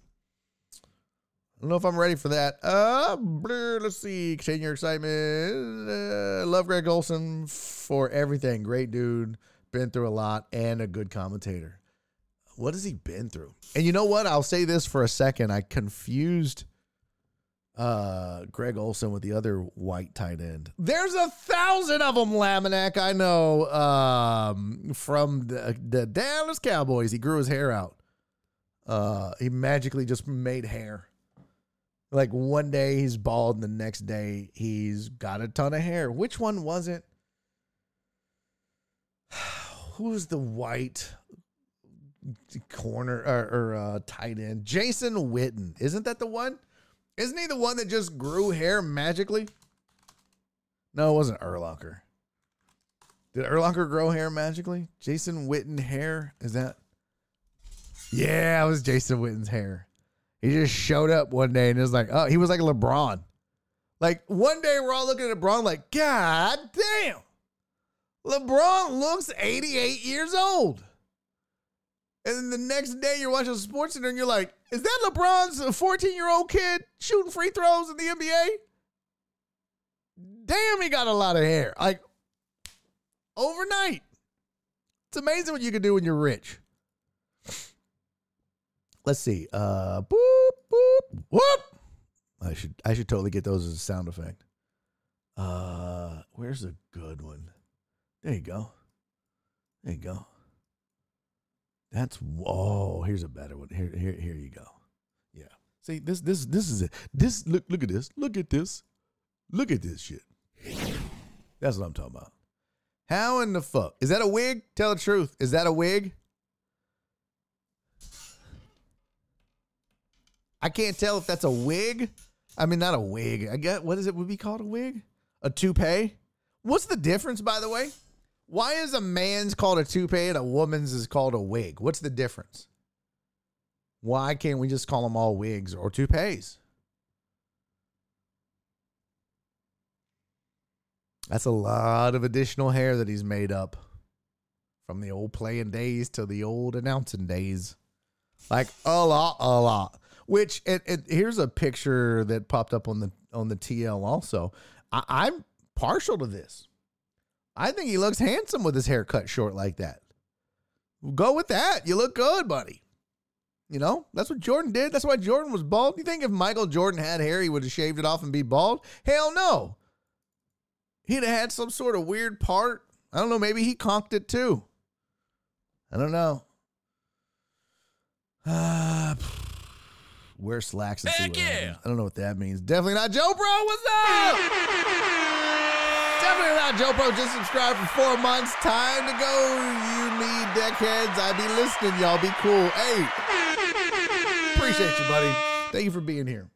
I don't know if I'm ready for that. Uh, let's see. Contain your excitement. Uh, love Greg Olsen for everything. Great dude. Been through a lot and a good commentator. What has he been through? And you know what? I'll say this for a second. I confused uh Greg Olsen with the other white tight end. There's a thousand of them, Laminack. I know um from the, the Dallas Cowboys. He grew his hair out. Uh he magically just made hair. Like one day he's bald and the next day he's got a ton of hair. Which one was it? Who's the white corner or, or uh, tight end? Jason Witten. Isn't that the one? Isn't he the one that just grew hair magically? No, it wasn't Urlacher. Did Urlacher grow hair magically? Jason Witten hair? Is that? Yeah, it was Jason Witten's hair. He just showed up one day and it was like, oh, he was like LeBron. Like one day we're all looking at LeBron like, God damn. LeBron looks 88 years old. And then the next day you're watching Sports Center and you're like, is that LeBron's 14 year old kid shooting free throws in the NBA? Damn, he got a lot of hair. Like overnight. It's amazing what you can do when you're rich. Let's see. Uh boop, boop, whoop. I should I should totally get those as a sound effect. Uh where's a good one? There you go. There you go. That's whoa. Here's a better one. Here, here, here you go. Yeah. See this, this, this is it. This look, look at this. Look at this. Look at this shit. That's what I'm talking about. How in the fuck is that a wig? Tell the truth. Is that a wig? I can't tell if that's a wig. I mean, not a wig. I get what is it? Would be called a wig? A toupee? What's the difference, by the way? Why is a man's called a toupee and a woman's is called a wig? What's the difference? Why can't we just call them all wigs or toupees? That's a lot of additional hair that he's made up from the old playing days to the old announcing days. Like a lot, a lot. Which it, it, here's a picture that popped up on the on the TL also. I, I'm partial to this. I think he looks handsome with his hair cut short like that. Go with that. You look good, buddy. You know, that's what Jordan did. That's why Jordan was bald. You think if Michael Jordan had hair, he would have shaved it off and be bald? Hell no. He'd have had some sort of weird part. I don't know. Maybe he conked it too. I don't know. Uh, wear slacks and see what yeah. happens. I don't know what that means. Definitely not Joe Bro. What's up? Definitely not Joe Pro. Just subscribed for four months. Time to go, you me deckheads. I be listening, y'all. Be cool. Hey, appreciate you, buddy. Thank you for being here.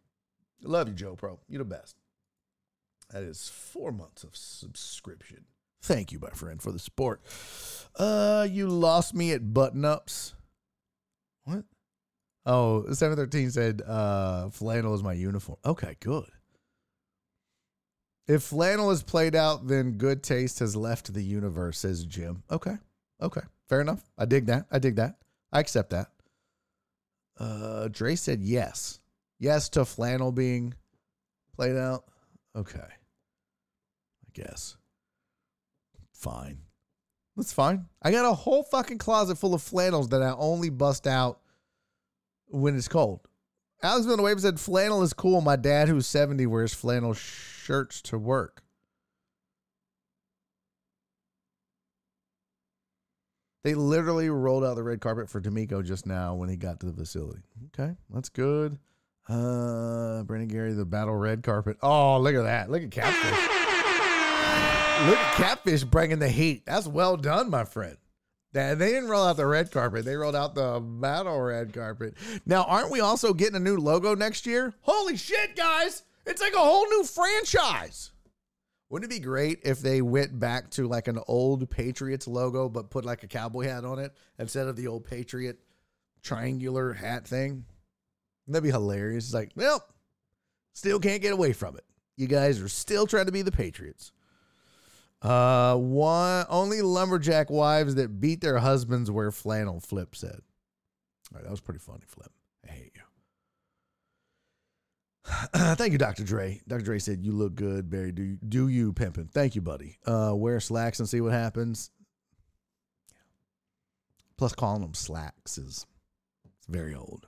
Love you, Joe Pro. You're the best. That is four months of subscription. Thank you, my friend, for the support. Uh, you lost me at button ups. What? Oh, 713 said uh flannel is my uniform. Okay, good. If flannel is played out, then good taste has left the universe, says Jim. Okay. Okay. Fair enough. I dig that. I dig that. I accept that. Uh Dre said yes. Yes to flannel being played out. Okay. I guess. Fine. That's fine. I got a whole fucking closet full of flannels that I only bust out when it's cold. Alex Villanueva said flannel is cool. My dad, who's 70, wears flannel shirts to work. They literally rolled out the red carpet for DeMeco just now when he got to the facility. Okay, that's good. Uh, Brandon Gary, the battle red carpet. Oh, look at that. Look at Catfish. look at Catfish bringing the heat. That's well done, my friend. They didn't roll out the red carpet. They rolled out the battle red carpet. Now, aren't we also getting a new logo next year? Holy shit, guys. It's like a whole new franchise. Wouldn't it be great if they went back to like an old Patriots logo, but put like a cowboy hat on it instead of the old Patriot triangular hat thing? That'd be hilarious. It's like, well, still can't get away from it. You guys are still trying to be the Patriots. Uh, one only lumberjack wives that beat their husbands wear flannel. Flip said. All right, that was pretty funny. Flip, I hate you. Thank you, Dr. Dre. Dr. Dre said, You look good, Barry. Do, do you, pimping? Thank you, buddy. Uh, wear slacks and see what happens. Plus, calling them slacks is it's very old.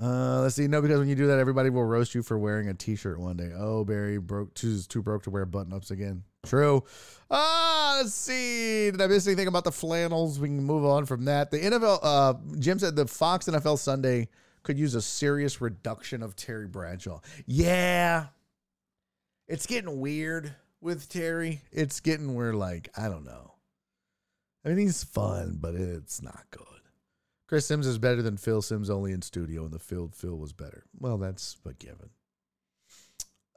Uh, let's see. No, because when you do that, everybody will roast you for wearing a t-shirt one day. Oh, Barry broke too too broke to wear button ups again. True. Ah, let's see. Did I miss anything about the flannels? We can move on from that. The NFL. Uh, Jim said the Fox NFL Sunday could use a serious reduction of Terry Bradshaw. Yeah, it's getting weird with Terry. It's getting weird. Like I don't know. I mean, he's fun, but it's not good. Chris Simms is better than Phil Simms only in studio, and the field Phil was better. Well, that's a given.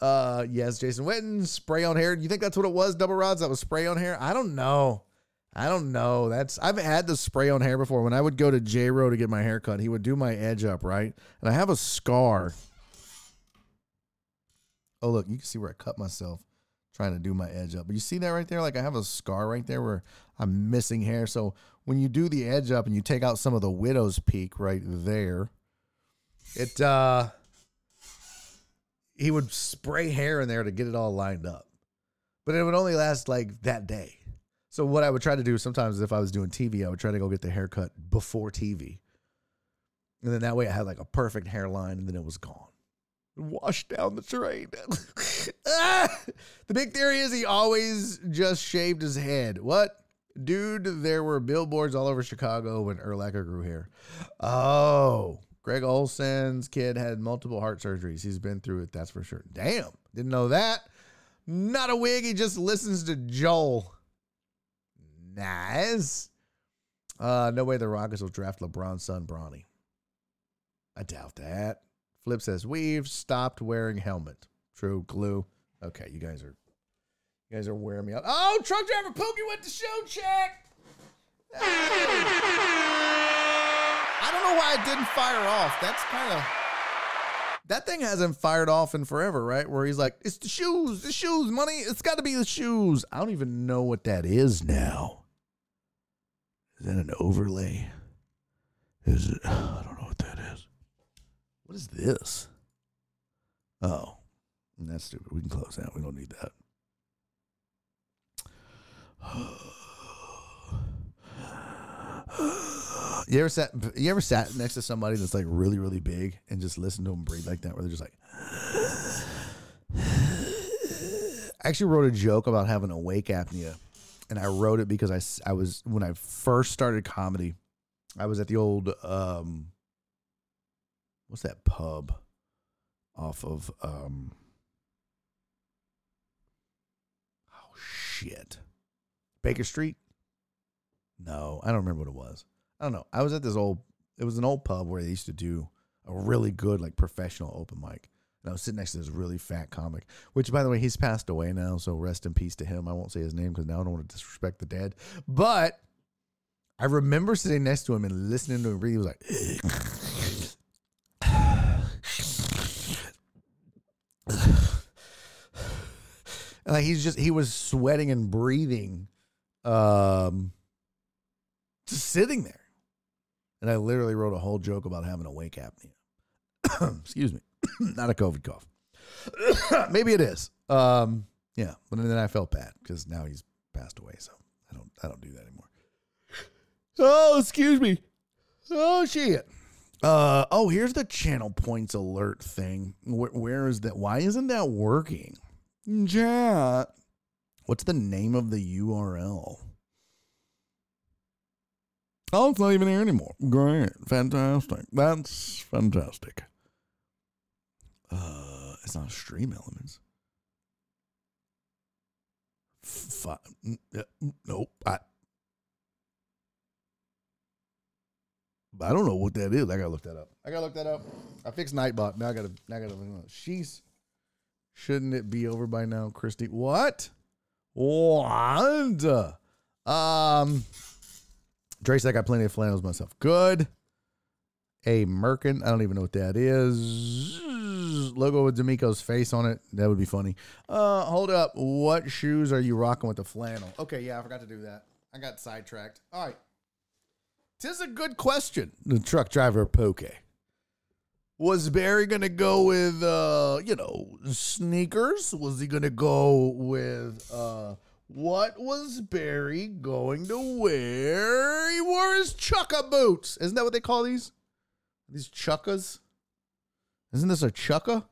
Uh, yes, Jason Witten, spray on hair. Do you think that's what it was? Double rods? That was spray on hair? I don't know. I don't know. That's I've had the spray on hair before. When I would go to J Row to get my hair cut, he would do my edge up, right? And I have a scar. Oh, look, you can see where I cut myself trying to do my edge up. But you see that right there? Like I have a scar right there where I'm missing hair. So when you do the edge up and you take out some of the widow's peak right there, it uh he would spray hair in there to get it all lined up. But it would only last like that day. So what I would try to do sometimes if I was doing TV, I would try to go get the haircut before TV. And then that way I had like a perfect hairline and then it was gone. Wash down the drain. ah! The big theory is he always just shaved his head. What? Dude, there were billboards all over Chicago when Urlacher grew hair. Oh, Greg Olsen's kid had multiple heart surgeries. He's been through it, that's for sure. Damn, didn't know that. Not a wig. He just listens to Joel. Nice. Uh, no way the Rockets will draft LeBron's son, Bronny. I doubt that. Flip says we've stopped wearing helmet. True glue. Okay, you guys are you guys are wearing me out. Oh, truck driver Pookie went to show check. I don't know why it didn't fire off. That's kind of that thing hasn't fired off in forever, right? Where he's like, "It's the shoes, the shoes, money. It's got to be the shoes." I don't even know what that is now. Is that an overlay? Is it? I don't know what that is. What is this? Oh, that's stupid. We can close that. We don't need that. Oh. You ever sat? You ever sat next to somebody that's like really, really big and just listen to them breathe like that, where they're just like. I actually wrote a joke about having awake apnea, and I wrote it because I, I was when I first started comedy, I was at the old um. What's that pub? Off of um. Oh shit. Baker Street? No, I don't remember what it was. I don't know. I was at this old. It was an old pub where they used to do a really good, like professional open mic. And I was sitting next to this really fat comic, which, by the way, he's passed away now. So rest in peace to him. I won't say his name because now I don't want to disrespect the dead. But I remember sitting next to him and listening to him breathe. He was like, like he's just he was sweating and breathing, um, just sitting there. And I literally wrote a whole joke about having a wake apnea. Excuse me. Not a COVID cough. Maybe it is. Um, yeah, but then I felt bad because now he's passed away, so I don't I don't do that anymore. Oh, excuse me. Oh shit. Uh oh, here's the channel points alert thing. Where, where is that? Why isn't that working? Chat. What's the name of the URL? Oh, it's not even here anymore. Great. Fantastic. That's fantastic. Uh, it's not Stream Elements. F- nope. I, I don't know what that is. I gotta look that up. I gotta look that up. I fixed Nightbot. Now I gotta. Now I gotta. Look She's. Shouldn't it be over by now, Christy? What? What? Um. Dre said I got plenty of flannels myself. Good. A Merkin. I don't even know what that is. Logo with DeMeco's face on it. That would be funny. Uh, hold up. What shoes are you rocking with the flannel? Okay, yeah, I forgot to do that. I got sidetracked. All right. Tis a good question. The truck driver Poke. Was Barry to go with, uh, you know, sneakers? Was he to go with, uh, what was Barry going to wear? He wore his chukka boots. Isn't that what they call these? These chukkas? Isn't this a chukka?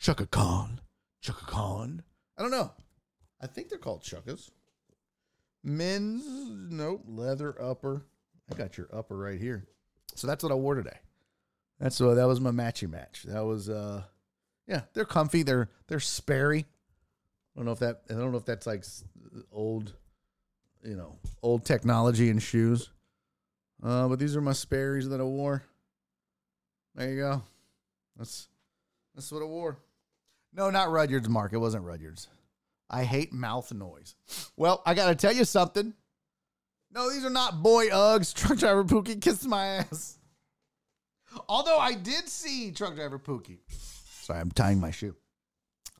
Chukka Khan. Chukka Khan. I don't know. I think they're called chukkas. Men's, nope, leather upper. I got your upper right here. So that's what I wore today. That's what that was my matchy match. That was uh yeah, they're comfy, they're they're Sperry. I don't know if that I don't know if that's like old you know, old technology in shoes. Uh but these are my Sperry's that I wore. There you go. That's that's what I wore. No, not Rudyard's Mark. It wasn't Rudyard's. I hate mouth noise. Well, I got to tell you something. No, these are not boy Uggs. Truck driver Pookie kissed my ass. Although I did see truck driver Pookie. Sorry, I'm tying my shoe.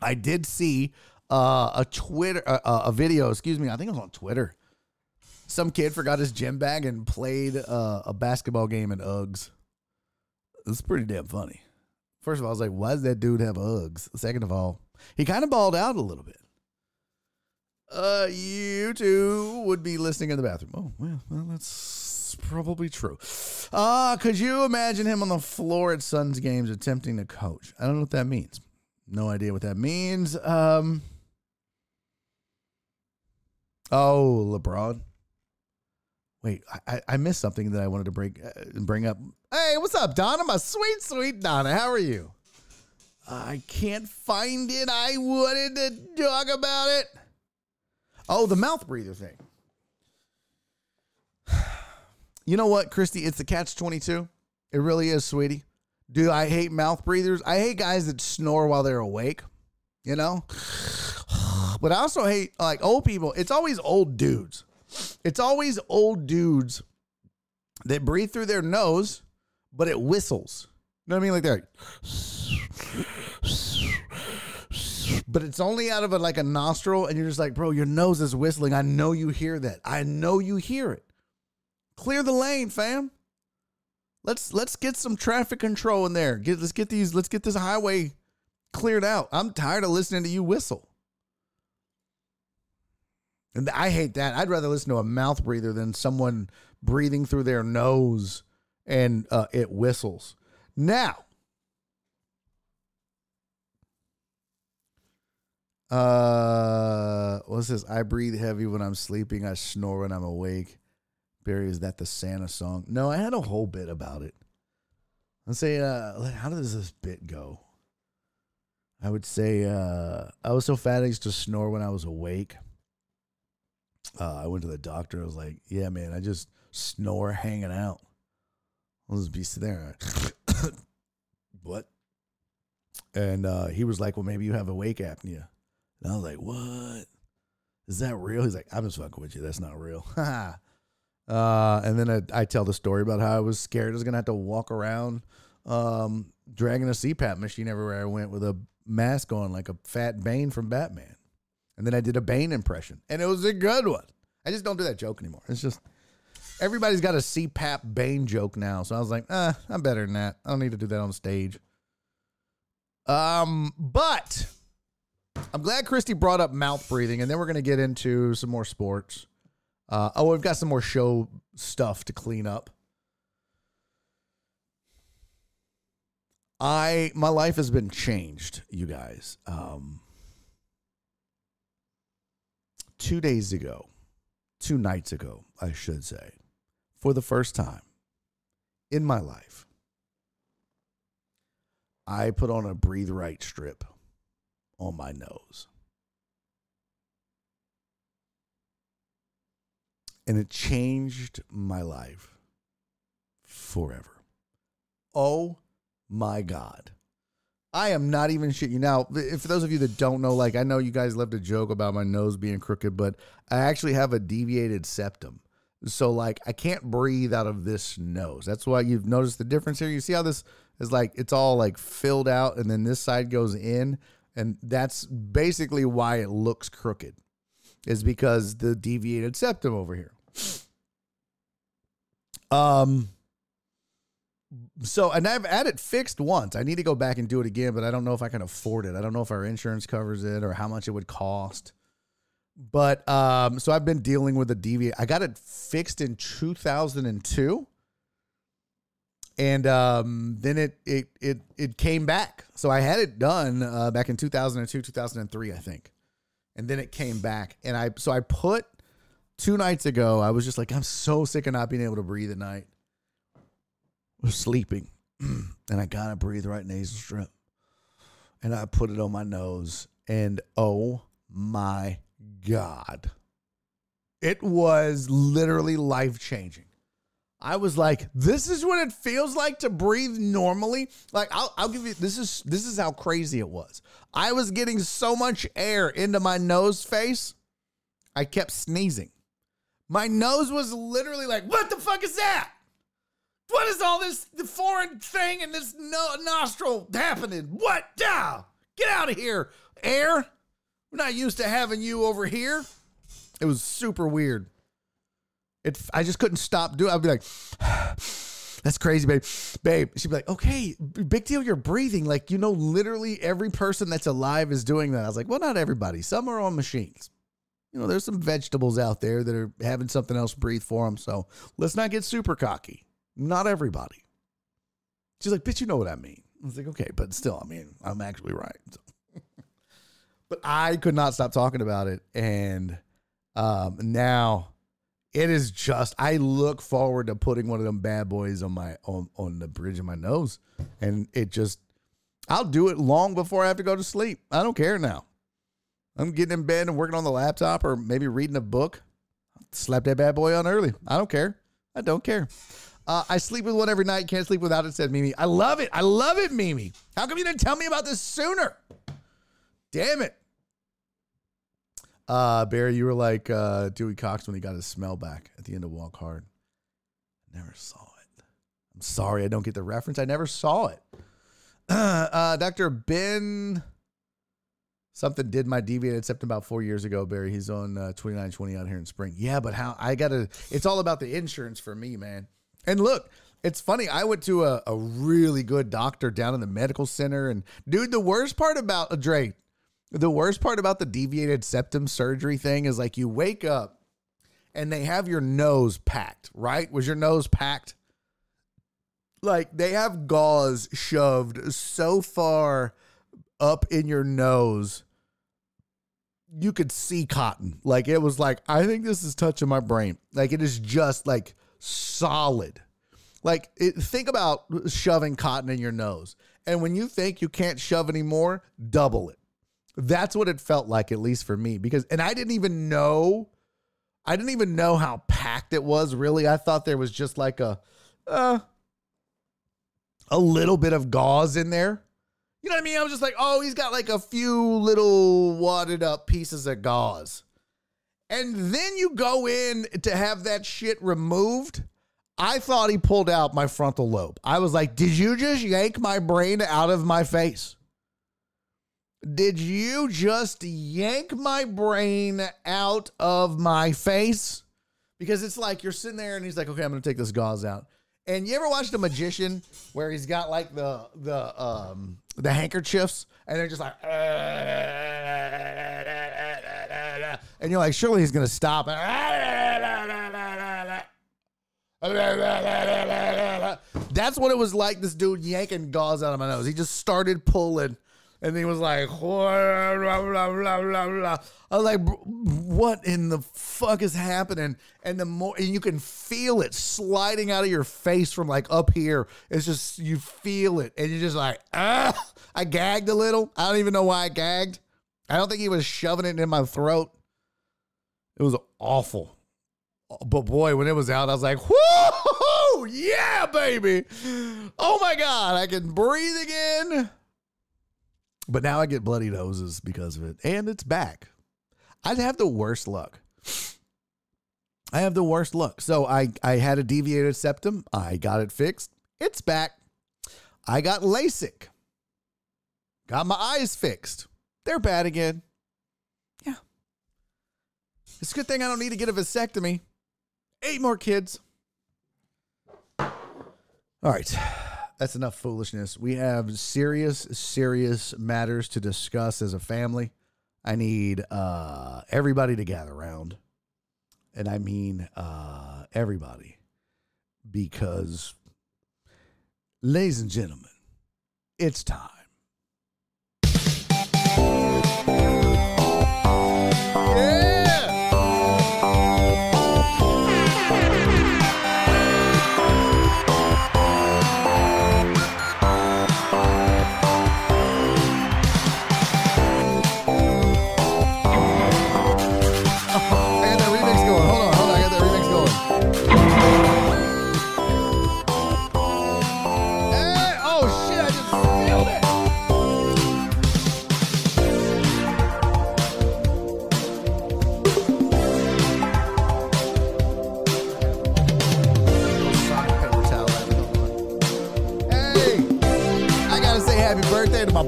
I did see uh, a Twitter, uh, uh, a video. Excuse me. I think it was on Twitter. Some kid forgot his gym bag and played uh, a basketball game in Uggs. It's pretty damn funny. First of all, I was like, why does that dude have Uggs? Second of all, he kind of balled out a little bit. Uh, you two would be listening in the bathroom. Oh, well, well that's probably true. Uh, could you imagine him on the floor at Suns games attempting to coach? I don't know what that means. No idea what that means. Um, oh, LeBron. Wait, I, I missed something that I wanted to bring uh, bring up. Hey, what's up, Donna? My sweet, sweet Donna. How are you? I can't find it. I wanted to talk about it. Oh, the mouth breather thing. You know what, Christy? It's the catch 22. It really is, sweetie. Do I hate mouth breathers? I hate guys that snore while they're awake, you know? But I also hate like old people. It's always old dudes. It's always old dudes that breathe through their nose, but it whistles. You know what I mean? Like they're like, but it's only out of a, like a nostril, and you're just like, bro, your nose is whistling. I know you hear that. I know you hear it. Clear the lane, fam. Let's let's get some traffic control in there. Get let's get these let's get this highway cleared out. I'm tired of listening to you whistle. And I hate that. I'd rather listen to a mouth breather than someone breathing through their nose and uh, it whistles. Now, uh, what's this? I breathe heavy when I'm sleeping. I snore when I'm awake. Barry, is that the Santa song? No, I had a whole bit about it. Let's say, uh, how does this bit go? I would say, uh, I was so fat I used to snore when I was awake. Uh, I went to the doctor. I was like, yeah, man, I just snore hanging out. I'll just be sitting there. what? And uh, he was like, well, maybe you have awake apnea. And I was like, what? Is that real? He's like, I'm just fucking with you. That's not real. uh, and then I, I, tell the story about how I was scared I was going to have to walk around um, dragging a CPAP machine everywhere I went with a mask on like a fat Bane from Batman. And then I did a Bane impression, and it was a good one. I just don't do that joke anymore. It's just everybody's got a CPAP Bane joke now. So I was like, ah, I'm better than that. I don't need to do that on stage. Um, but I'm glad Christy brought up mouth breathing, and then we're gonna get into some more sports. Uh, oh, we've got some more show stuff to clean up. I my life has been changed, you guys. Um, two days ago, two nights ago, I should say, for the first time in my life, I put on a breathe right strip on my nose. And it changed my life forever. Oh my God. I am not even shit you. Now, for those of you that don't know, like I know you guys love to joke about my nose being crooked, but I actually have a deviated septum. So like I can't breathe out of this nose. That's why you've noticed the difference here. You see how this is like it's all like filled out and then this side goes in and that's basically why it looks crooked. Is because the deviated septum over here. Um so and I've had it fixed once. I need to go back and do it again, but I don't know if I can afford it. I don't know if our insurance covers it or how much it would cost. But um, so I've been dealing with a deviate. I got it fixed in 2002, and um, then it it it it came back. So I had it done uh, back in 2002, 2003, I think, and then it came back. And I so I put two nights ago. I was just like, I'm so sick of not being able to breathe at night. Was sleeping, and I got a breathe right nasal strip, and I put it on my nose, and oh my God. It was literally life changing. I was like, this is what it feels like to breathe normally. Like I'll, I'll give you this is this is how crazy it was. I was getting so much air into my nose face. I kept sneezing. My nose was literally like, what the fuck is that? What is all this foreign thing in this no- nostril happening? What? Yeah. Get out of here, air. We're not used to having you over here. It was super weird. It, I just couldn't stop doing. I'd be like, "That's crazy, babe, babe." She'd be like, "Okay, big deal. You're breathing. Like you know, literally every person that's alive is doing that." I was like, "Well, not everybody. Some are on machines. You know, there's some vegetables out there that are having something else breathe for them. So let's not get super cocky. Not everybody." She's like, "Bitch, you know what I mean." I was like, "Okay, but still, I mean, I'm actually right." So but I could not stop talking about it. And um, now it is just I look forward to putting one of them bad boys on my on on the bridge of my nose, and it just I'll do it long before I have to go to sleep. I don't care now. I'm getting in bed and working on the laptop or maybe reading a book. Slap that bad boy on early. I don't care. I don't care. Uh, I sleep with one every night. Can't sleep without it. Said Mimi. I love it. I love it, Mimi. How come you didn't tell me about this sooner? Damn it. Uh, Barry, you were like uh, Dewey Cox when he got his smell back at the end of Walk Hard. Never saw it. I'm sorry, I don't get the reference. I never saw it. Uh, Dr. Ben something did my deviated septum about four years ago, Barry. He's on uh, 2920 out here in spring. Yeah, but how I got to, it's all about the insurance for me, man. And look, it's funny. I went to a, a really good doctor down in the medical center. And dude, the worst part about uh, Dre, the worst part about the deviated septum surgery thing is like you wake up and they have your nose packed, right? Was your nose packed? Like they have gauze shoved so far up in your nose you could see cotton. Like it was like, I think this is touching my brain. Like it is just like solid. Like it, think about shoving cotton in your nose. And when you think you can't shove anymore, double it. That's what it felt like, at least for me. Because and I didn't even know, I didn't even know how packed it was. Really, I thought there was just like a, uh, a little bit of gauze in there. You know what I mean? I was just like, oh, he's got like a few little wadded up pieces of gauze. And then you go in to have that shit removed. I thought he pulled out my frontal lobe. I was like, did you just yank my brain out of my face? Did you just yank my brain out of my face? Because it's like you're sitting there and he's like, okay, I'm going to take this gauze out. And you ever watched a magician where he's got like the the um the handkerchiefs and they're just like and you're like surely he's gonna stop that's what it was like this dude yanking gauze out of my nose he just started pulling And he was like, blah, blah, blah, blah, blah. I was like, what in the fuck is happening? And the more, and you can feel it sliding out of your face from like up here. It's just, you feel it. And you're just like, ah, I gagged a little. I don't even know why I gagged. I don't think he was shoving it in my throat. It was awful. But boy, when it was out, I was like, whoo, yeah, baby. Oh my God, I can breathe again. But now I get bloody noses because of it. And it's back. I'd have the worst luck. I have the worst luck. So I, I had a deviated septum. I got it fixed. It's back. I got LASIK. Got my eyes fixed. They're bad again. Yeah. It's a good thing I don't need to get a vasectomy. Eight more kids. All right. That's enough foolishness. We have serious, serious matters to discuss as a family. I need uh, everybody to gather around. And I mean uh, everybody. Because, ladies and gentlemen, it's time. my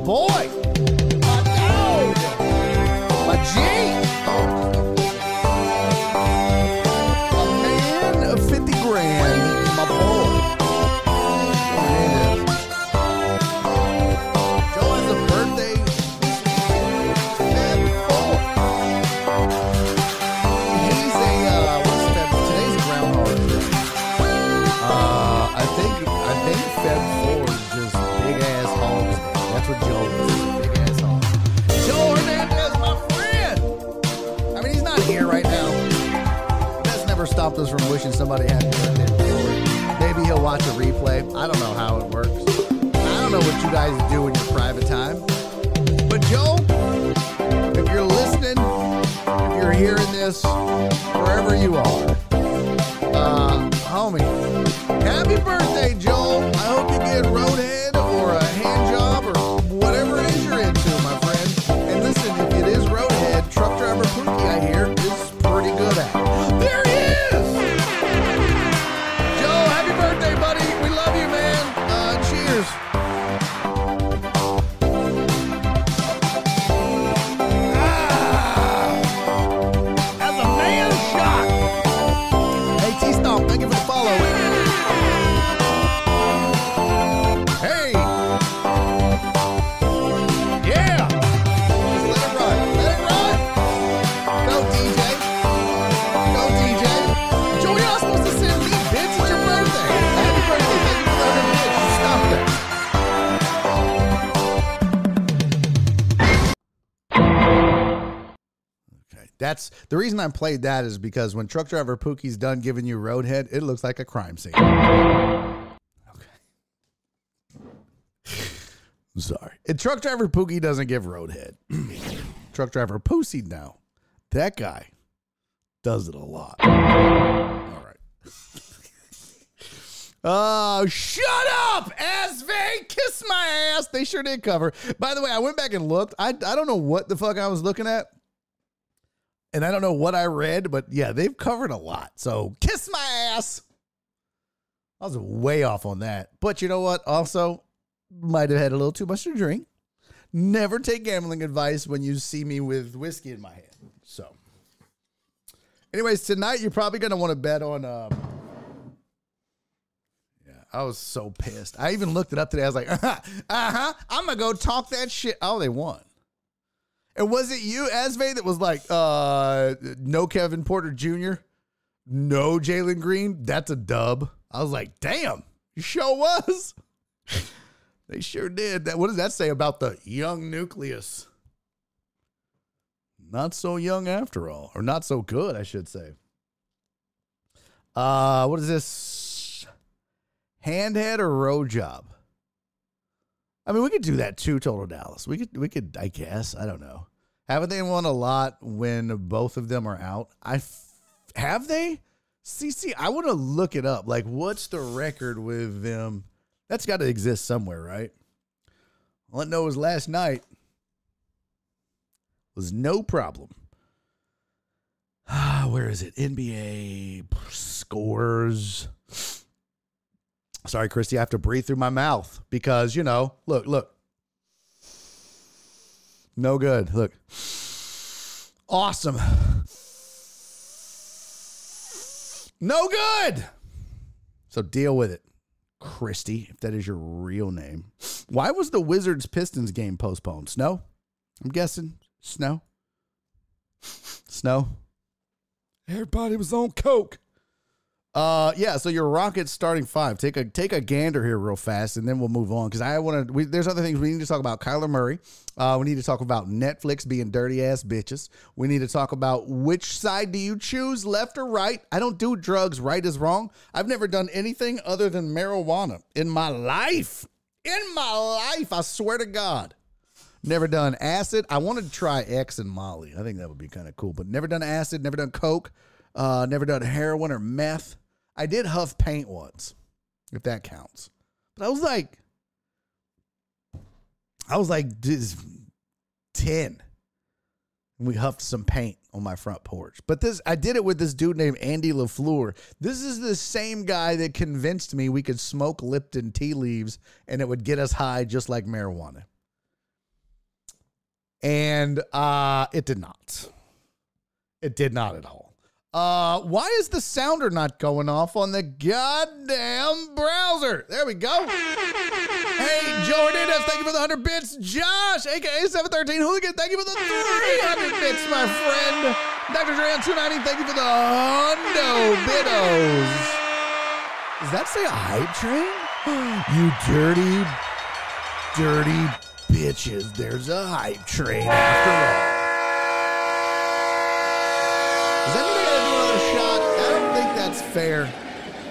boy. Somebody happy birthday. Maybe he'll watch a replay. I don't know how it works. I don't know what you guys do in your private time. But Joe, if you're listening, if you're hearing this, wherever you are, uh, homie, happy birthday, Joel. I hope you get roadhead reason I played that is because when truck driver Pookie's done giving you roadhead, it looks like a crime scene. Okay. Sorry. And truck driver Pookie doesn't give roadhead. truck driver Pussy now. That guy does it a lot. All right. Oh, shut up, SV. Kiss my ass. They sure did cover. By the way, I went back and looked. I, I don't know what the fuck I was looking at. And I don't know what I read, but yeah, they've covered a lot. So kiss my ass. I was way off on that. But you know what? Also, might have had a little too much to drink. Never take gambling advice when you see me with whiskey in my hand. So, anyways, tonight you're probably going to want to bet on. Um, yeah, I was so pissed. I even looked it up today. I was like, uh huh, uh-huh I'm going to go talk that shit. Oh, they won. And was it you, Asve, that was like, uh, no Kevin Porter Jr., no Jalen Green? That's a dub. I was like, damn, you sure was. They sure did. That what does that say about the young nucleus? Not so young after all, or not so good, I should say. Uh, what is this? Handhead or road job? I mean, we could do that too, Total Dallas. We could, we could, I guess. I don't know. Haven't they won a lot when both of them are out? I f- have they. CC, I want to look it up. Like, what's the record with them? That's got to exist somewhere, right? All I know is last night was no problem. Where is it? NBA scores. Sorry, Christy, I have to breathe through my mouth because, you know, look, look. No good. Look. Awesome. No good. So deal with it, Christy, if that is your real name. Why was the Wizards Pistons game postponed? Snow? I'm guessing snow. Snow. Everybody was on coke. Uh, yeah. So your Rockets starting five. Take a take a gander here real fast, and then we'll move on because I want to. There's other things we need to talk about. Kyler Murray. Uh, we need to talk about Netflix being dirty ass bitches. We need to talk about which side do you choose, left or right. I don't do drugs. Right is wrong. I've never done anything other than marijuana in my life. In my life, I swear to God. Never done acid. I wanted to try X and Molly. I think that would be kind of cool, but never done acid, never done coke, uh, never done heroin or meth. I did huff paint once, if that counts. But I was like, I was like this 10. And we huffed some paint on my front porch. But this I did it with this dude named Andy LaFleur. This is the same guy that convinced me we could smoke Lipton tea leaves and it would get us high just like marijuana and uh, it did not. It did not at all. Uh, why is the sounder not going off on the goddamn browser? There we go. Hey, Joe Hernandez, thank you for the 100 bits. Josh, aka 713 Hooligan, thank you for the 300 bits, my friend. Dr. Duran 290, thank you for the hundo bidos. Does that say a hype train? you dirty, dirty bitches, there's a hype train after all. Does that mean I gotta do another shot? I don't think that's fair.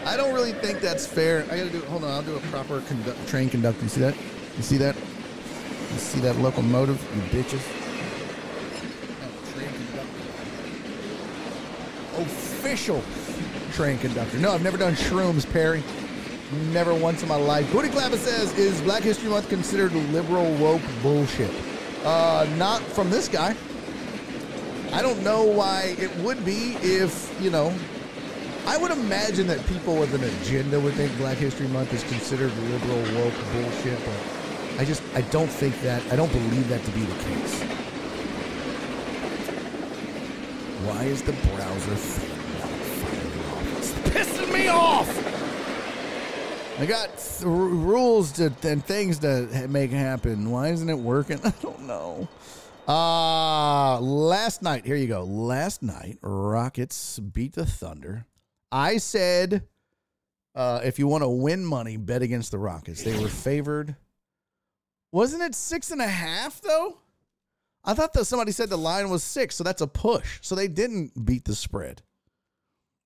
I don't really think that's fair. I gotta do. Hold on, I'll do a proper condu- train conductor. You see that? You see that? You see that locomotive? You bitches. Official train conductor. No, I've never done shrooms, Perry. Never once in my life. Booty Clapper says, is Black History Month considered liberal woke bullshit? Uh, not from this guy. I don't know why it would be if, you know, I would imagine that people with an agenda would think Black History Month is considered liberal woke bullshit, but I just, I don't think that, I don't believe that to be the case. Why is the browser thing not firing off? It's pissing me off! I got th- rules to, and things to make happen. Why isn't it working? I don't know. Uh, last night, here you go. Last night, Rockets beat the Thunder. I said, uh, if you want to win money, bet against the Rockets. They were favored. Wasn't it six and a half, though? I thought that somebody said the line was six, so that's a push. So they didn't beat the spread.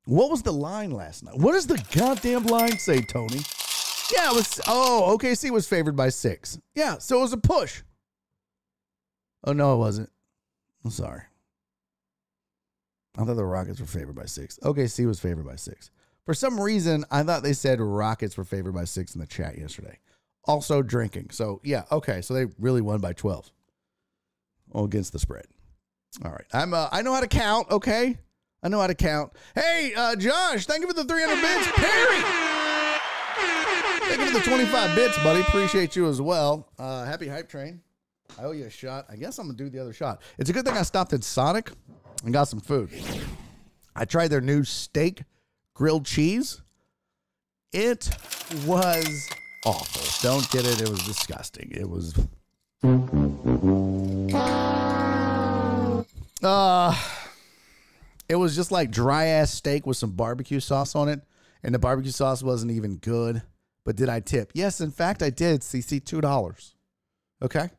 What was the line last night? What does the goddamn line say, Tony? Yeah, it was. Oh, OKC was favored by six. Yeah, so it was a push. Oh no, it wasn't. I'm sorry. I thought the Rockets were favored by six. OKC was favored by six. For some reason, I thought they said Rockets were favored by six in the chat yesterday. Also drinking. So yeah, okay. So they really won by twelve. Oh, against the spread. All right. I'm. Uh, I know how to count. Okay. I know how to count. Hey, uh, Josh, thank you for the 300 bits. Perry. Thank you for the 25 bits, buddy. Appreciate you as well. Uh, happy hype train. I owe you a shot. I guess I'm gonna do the other shot. It's a good thing I stopped at Sonic and got some food. I tried their new steak grilled cheese. It was awful. Don't get it. It was disgusting. It was. Uh, it was just like dry ass steak with some barbecue sauce on it, and the barbecue sauce wasn't even good. But did I tip? Yes, in fact, I did. CC two dollars. Okay,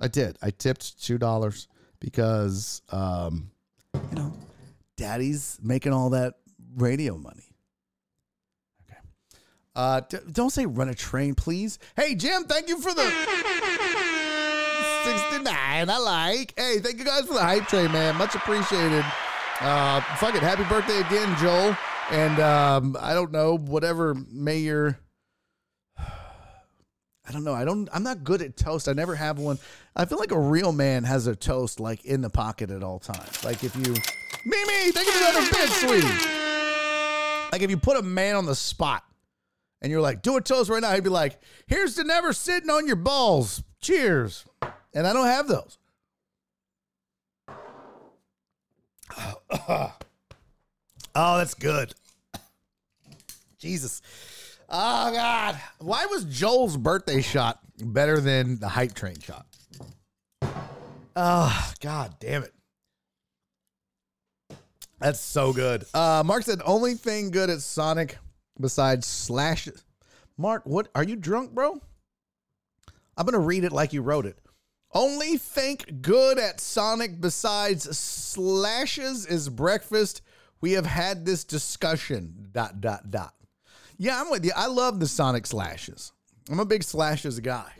I did. I tipped two dollars because, um, you know, Daddy's making all that radio money. Okay. Uh, d- don't say run a train, please. Hey, Jim, thank you for the 69. I like. Hey, thank you guys for the hype train, man. Much appreciated. Uh, fuck it. Happy birthday again, Joel. And um, I don't know, whatever mayor. I don't know. I don't. I'm not good at toast. I never have one. I feel like a real man has a toast like in the pocket at all times. Like if you, Mimi, thank you for another bit, sweetie. Like if you put a man on the spot and you're like, do a toast right now, he'd be like, here's to never sitting on your balls. Cheers. And I don't have those. Oh, that's good. Jesus. Oh, God. Why was Joel's birthday shot better than the hype train shot? Oh, God damn it. That's so good. Uh, Mark said, only thing good at Sonic besides slash. Mark, what are you drunk, bro? I'm gonna read it like you wrote it. Only think good at Sonic besides slashes is breakfast. We have had this discussion. Dot dot dot. Yeah, I'm with you. I love the Sonic slashes. I'm a big slashes guy.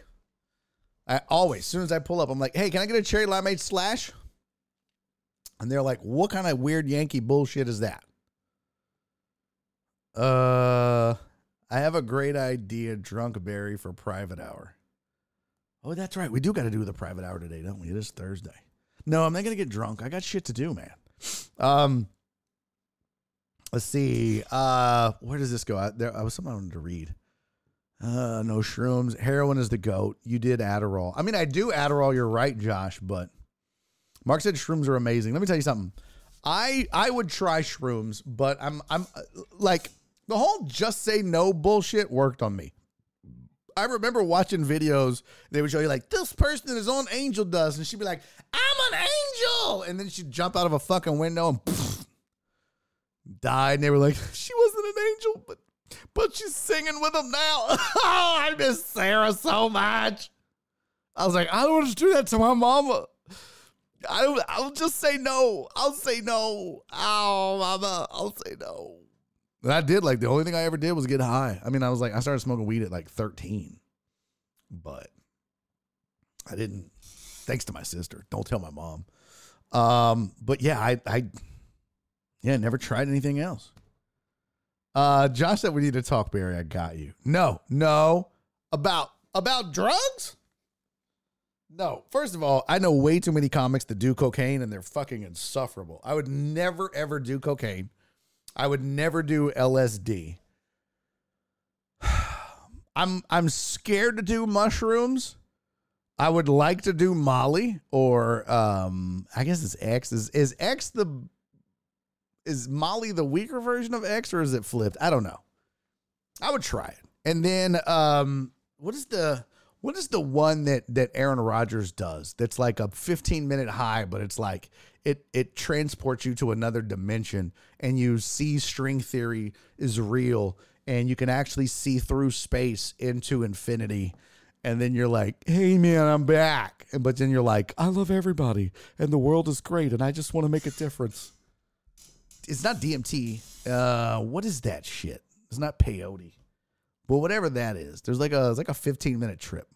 I always, as soon as I pull up, I'm like, hey, can I get a cherry limeade slash? And they're like, what kind of weird Yankee bullshit is that? Uh, I have a great idea, drunk Barry for private hour. Oh, that's right. We do got to do the private hour today, don't we? It is Thursday. No, I'm not gonna get drunk. I got shit to do, man. Um, let's see. Uh, where does this go? I, there, I was something I wanted to read. Uh, no shrooms. Heroin is the goat. You did Adderall. I mean, I do Adderall. You're right, Josh. But Mark said shrooms are amazing. Let me tell you something. I I would try shrooms, but I'm I'm uh, like the whole just say no bullshit worked on me. I remember watching videos. They would show you like this person is on angel dust, and she'd be like, "I'm an angel," and then she'd jump out of a fucking window and died. And they were like, "She wasn't an angel, but but she's singing with them now." oh, I miss Sarah so much. I was like, I don't want to do that to my mama. I I'll just say no. I'll say no. Oh, mama, I'll say no. And I did like the only thing I ever did was get high. I mean, I was like, I started smoking weed at like 13, but I didn't. Thanks to my sister. Don't tell my mom. Um, but yeah, I, I, yeah, never tried anything else. Uh, Josh said we need to talk, Barry. I got you. No, no, about about drugs. No, first of all, I know way too many comics that do cocaine and they're fucking insufferable. I would never ever do cocaine. I would never do LSD. I'm I'm scared to do mushrooms. I would like to do Molly or um I guess it's X. Is is X the is Molly the weaker version of X or is it flipped? I don't know. I would try it. And then um what is the what is the one that that Aaron Rodgers does? That's like a 15 minute high, but it's like it it transports you to another dimension and you see string theory is real and you can actually see through space into infinity. And then you're like, hey man, I'm back. But then you're like, I love everybody and the world is great and I just want to make a difference. It's not DMT. Uh, what is that shit? It's not peyote. But whatever that is, there's like a it's like a 15 minute trip.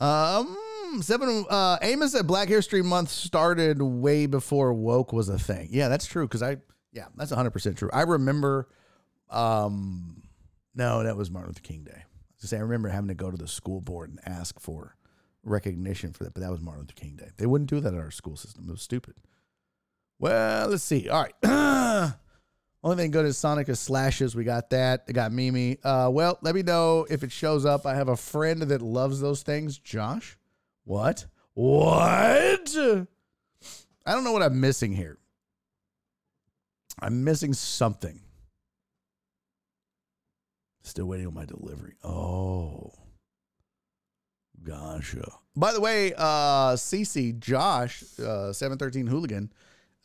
Um, seven. Uh, Amos said Black History Month started way before woke was a thing. Yeah, that's true. Because I, yeah, that's 100 percent true. I remember. Um, no, that was Martin Luther King Day. To say, I remember having to go to the school board and ask for recognition for that, but that was Martin Luther King Day. They wouldn't do that in our school system. It was stupid. Well, let's see. All right. Only thing good is Sonic is slashes. We got that. I got Mimi. Uh, well, let me know if it shows up. I have a friend that loves those things. Josh? What? What? I don't know what I'm missing here. I'm missing something. Still waiting on my delivery. Oh. Gotcha. By the way, uh, Cece, Josh, uh, 713 Hooligan,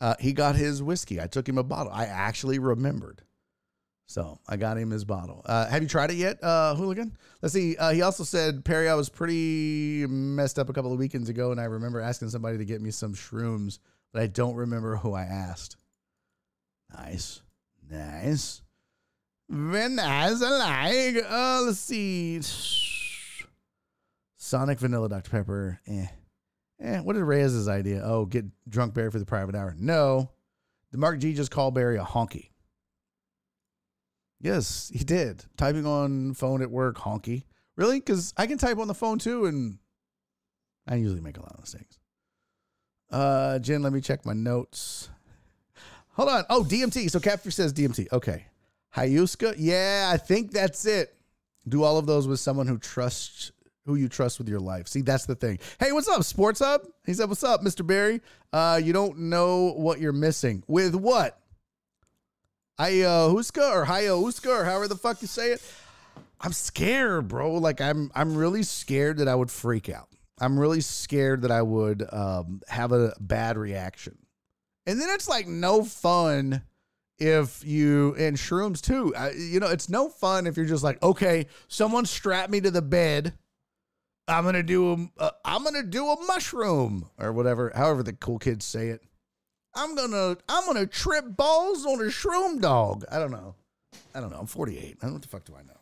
uh, he got his whiskey. I took him a bottle. I actually remembered. So I got him his bottle. Uh, have you tried it yet, uh, Hooligan? Let's see. Uh, he also said, Perry, I was pretty messed up a couple of weekends ago, and I remember asking somebody to get me some shrooms, but I don't remember who I asked. Nice. Nice. Very nice. I like. Uh, let's see. Sonic Vanilla Dr. Pepper. Eh. Eh. What is Reyes' idea? Oh, get drunk Barry for the private hour. No. Did Mark G just call Barry a honky? Yes, he did. Typing on phone at work, honky. Really? Because I can type on the phone too, and I usually make a lot of mistakes. Uh, Jen, let me check my notes. Hold on. Oh, DMT. So Catfish says DMT. Okay. Hyuska. Yeah, I think that's it. Do all of those with someone who trusts who you trust with your life. See, that's the thing. Hey, what's up, Sports Hub? He said, "What's up, Mr. Barry? Uh, you don't know what you're missing. With what? Ayahuasca or Hayahuasca or however the fuck you say it. I'm scared, bro. Like I'm I'm really scared that I would freak out. I'm really scared that I would um, have a bad reaction. And then it's like no fun if you and shrooms too. I, you know, it's no fun if you're just like, okay, someone strap me to the bed. I'm gonna do a, uh, I'm gonna do a mushroom or whatever, however the cool kids say it. I'm gonna I'm gonna trip balls on a shroom dog. I don't know. I don't know. I'm 48. I don't know what the fuck do I know.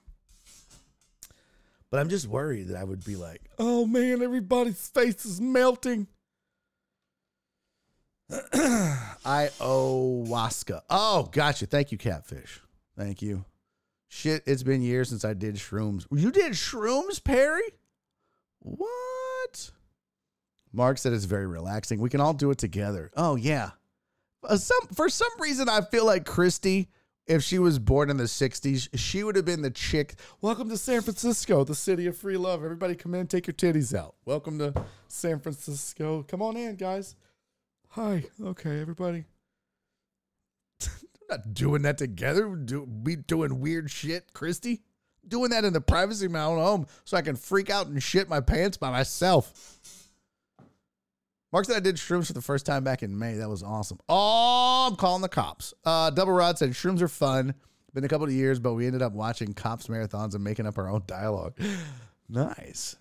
But I'm just worried that I would be like, oh man, everybody's face is melting. Ayahuasca. Oh, gotcha. Thank you, Catfish. Thank you. Shit, it's been years since I did shrooms. You did shrooms, Perry? What? Mark said it's very relaxing. We can all do it together. Oh, yeah. Uh, some for some reason I feel like Christy, if she was born in the '60s, she would have been the chick. Welcome to San Francisco, the city of free love. Everybody, come in, take your titties out. Welcome to San Francisco. Come on in, guys. Hi. Okay, everybody. not doing that together. Do, be doing weird shit, Christy. Doing that in the privacy of my own home so I can freak out and shit my pants by myself. Mark said I did shrooms for the first time back in May. That was awesome. Oh, I'm calling the cops. Uh, Double Rod said shrooms are fun. Been a couple of years, but we ended up watching cops marathons and making up our own dialogue. nice.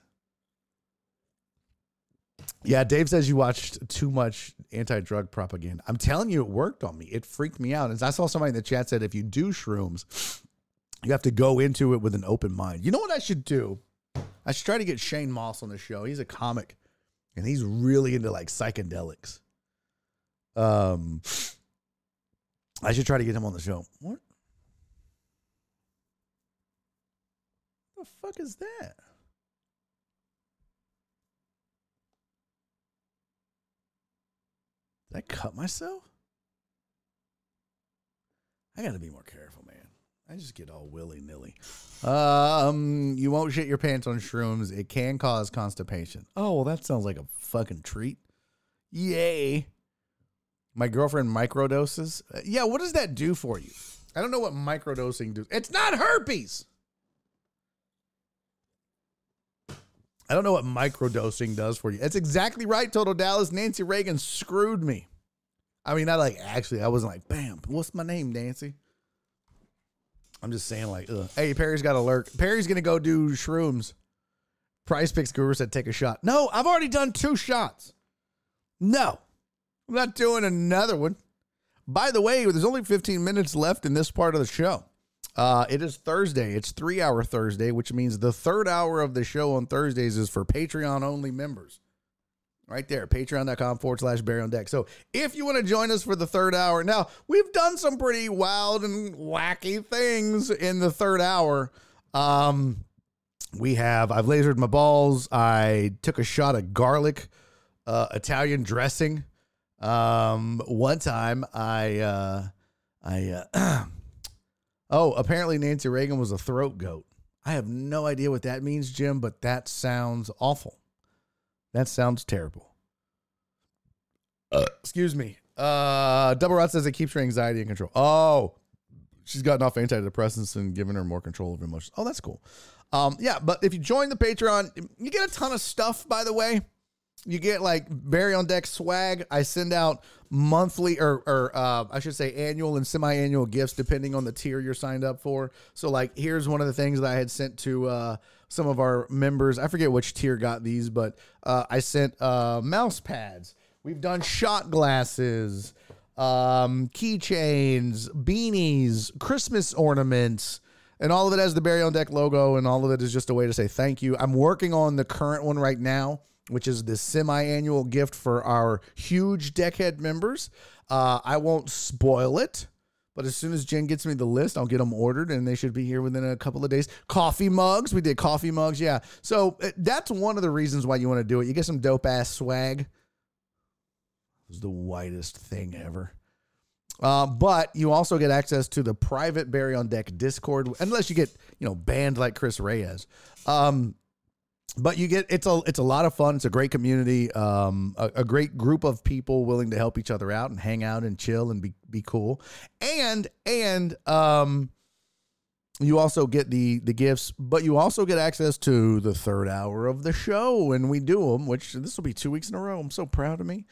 Yeah, Dave says you watched too much anti-drug propaganda. I'm telling you, it worked on me. It freaked me out. And I saw somebody in the chat said if you do shrooms, you have to go into it with an open mind. You know what I should do? I should try to get Shane Mauss on the show. He's a comic and he's really into like psychedelics. Um, I should try to get him on the show. What? The fuck is that? Did I cut myself? I got to be more careful, man. I just get all willy nilly. Um, you won't shit your pants on shrooms. It can cause constipation. Oh, well, that sounds like a fucking treat. Yay. My girlfriend microdoses. Uh, yeah, what does that do for you? I don't know what microdosing does. It's not herpes. I don't know what microdosing does for you. That's exactly right, Total Dallas. Nancy Reagan screwed me. I mean, I like actually, I wasn't like, bam, what's my name, Nancy? I'm just saying, like, ugh. hey, Perry's got a lurk. Perry's gonna go do shrooms. Price Picks Guru said, take a shot. No, I've already done two shots. No, I'm not doing another one. By the way, there's only 15 minutes left in this part of the show. Uh, it is Thursday. It's three hour Thursday, which means the third hour of the show on Thursdays is for Patreon only members right there patreon.com forward slash barry on deck. So if you want to join us for the third hour now we've done some pretty wild and wacky things in the third hour. Um we have i've lasered my balls. I took a shot of garlic uh italian dressing. Um one time i uh i uh oh apparently nancy reagan was a throat goat. I have no idea what that means jim but that sounds awful that sounds terrible. Uh, excuse me. Uh, Double Rod says it keeps her anxiety in control. Oh, she's gotten off antidepressants and given her more control of emotions. Oh, that's cool. Um, yeah, but if you join the Patreon, you get a ton of stuff, by the way. you get like Barry on Deck swag. I send out monthly or, or uh, I should say annual and semi annual gifts depending on the tier you're signed up for. So, like, here's one of the things that I had sent to uh, some of our members. I forget which tier got these, but uh, I sent uh, mouse pads. We've done shot glasses, um, keychains, beanies, Christmas ornaments and all of it has the Barry on Deck logo, and all of it is just a way to say thank you. I'm working on the current one right now, which is the semi-annual gift for our huge Deckhead members. Uh, I won't spoil it, but as soon as Jen gets me the list, I'll get them ordered, and they should be here within a couple of days. Coffee mugs, we did coffee mugs, yeah. So uh, that's one of the reasons why you want to do it. You get some dope ass swag. It was the whitest thing ever. Uh, but you also get access to the private Barry on Deck Discord, unless you get you know banned like Chris Reyes. Um, but you get it's a it's a lot of fun. It's a great community, um, a, a, great group of people willing to help each other out and hang out and chill and be be cool. And and um, you also get the the gifts, but you also get access to the third hour of the show, and we do them. Which this will be two weeks in a row. I'm so proud of me.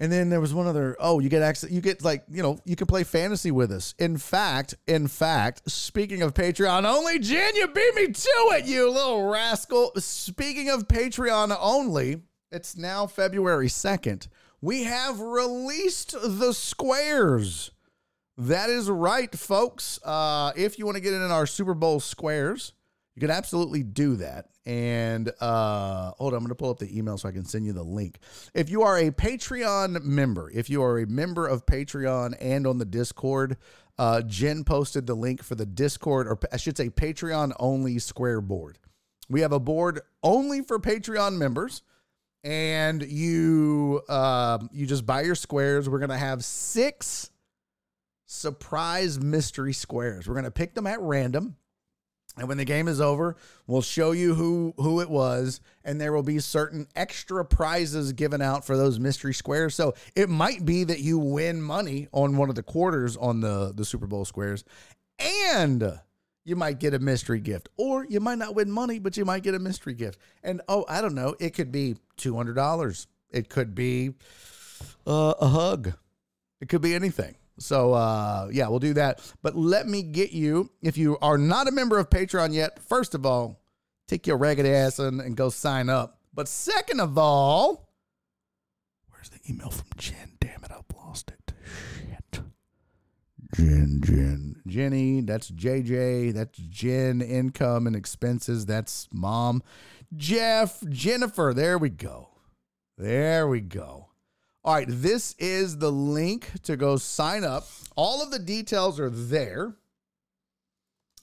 And then there was one other. Oh, you get access. You get like you know you can play fantasy with us. In fact, in fact, speaking of Patreon only, Jen, you beat me to it, you little rascal. Speaking of Patreon only, it's now February second. We have released the squares. That is right, folks. Uh, if you want to get in our Super Bowl squares, you can absolutely do that. And uh, hold on, I'm going to pull up the email so I can send you the link. If you are a Patreon member, if you are a member of Patreon and on the Discord, uh, Jen posted the link for the Discord, or I should say Patreon only square board. We have a board only for Patreon members, and you uh, you just buy your squares. We're gonna have six surprise mystery squares. We're gonna pick them at random. And when the game is over, we'll show you who who it was, and there will be certain extra prizes given out for those mystery squares. So it might be that you win money on one of the quarters on the the Super Bowl squares, and you might get a mystery gift, or you might not win money, but you might get a mystery gift. And oh, I don't know, it could be two hundred dollars. It could be uh, a hug. It could be anything. So uh, yeah, we'll do that. But let me get you, if you are not a member of Patreon yet, first of all, take your ragged ass in and go sign up. But second of all, where's the email from Jen? Damn it, I've lost it. Shit. Jen, Jen, Jenny, that's JJ, that's Jen, income and expenses, that's mom. Jeff, Jennifer, there we go. There we go. All right, this is the link to go sign up. All of the details are there.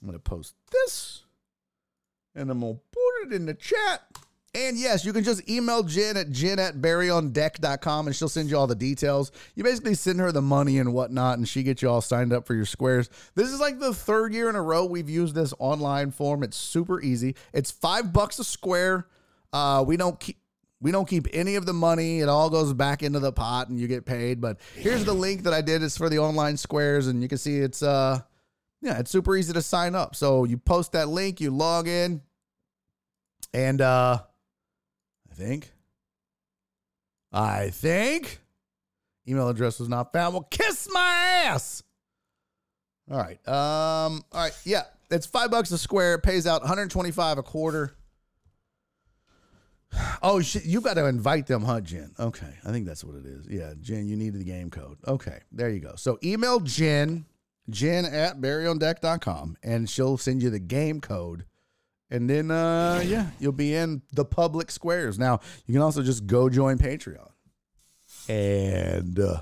I'm going to post this and I'm going to put it in the chat. And yes, you can just email Jen at jen at barryondeck.com and she'll send you all the details. You basically send her the money and whatnot, and she gets you all signed up for your squares. This is like the third year in a row we've used this online form. It's super easy. It's five bucks a square. Uh, we don't keep we don't keep any of the money. It all goes back into the pot and you get paid. But here's the link that I did. It's for the online squares. And you can see it's, uh, yeah, it's super easy to sign up. So you post that link, you log in, and, uh, I think, I think email address was not found. Well, kiss my ass. All right. Um, all right. Yeah. It's five bucks a square. It pays out 125 a quarter. Oh, shit, you got to invite them, huh, Jen? Okay, I think that's what it is. Yeah, Jen, you needed the game code. Okay, there you go. So email Jen, Jen at barryondeck.com, and she'll send you the game code. And then, uh, yeah, you'll be in the public squares. Now, you can also just go join Patreon, and uh,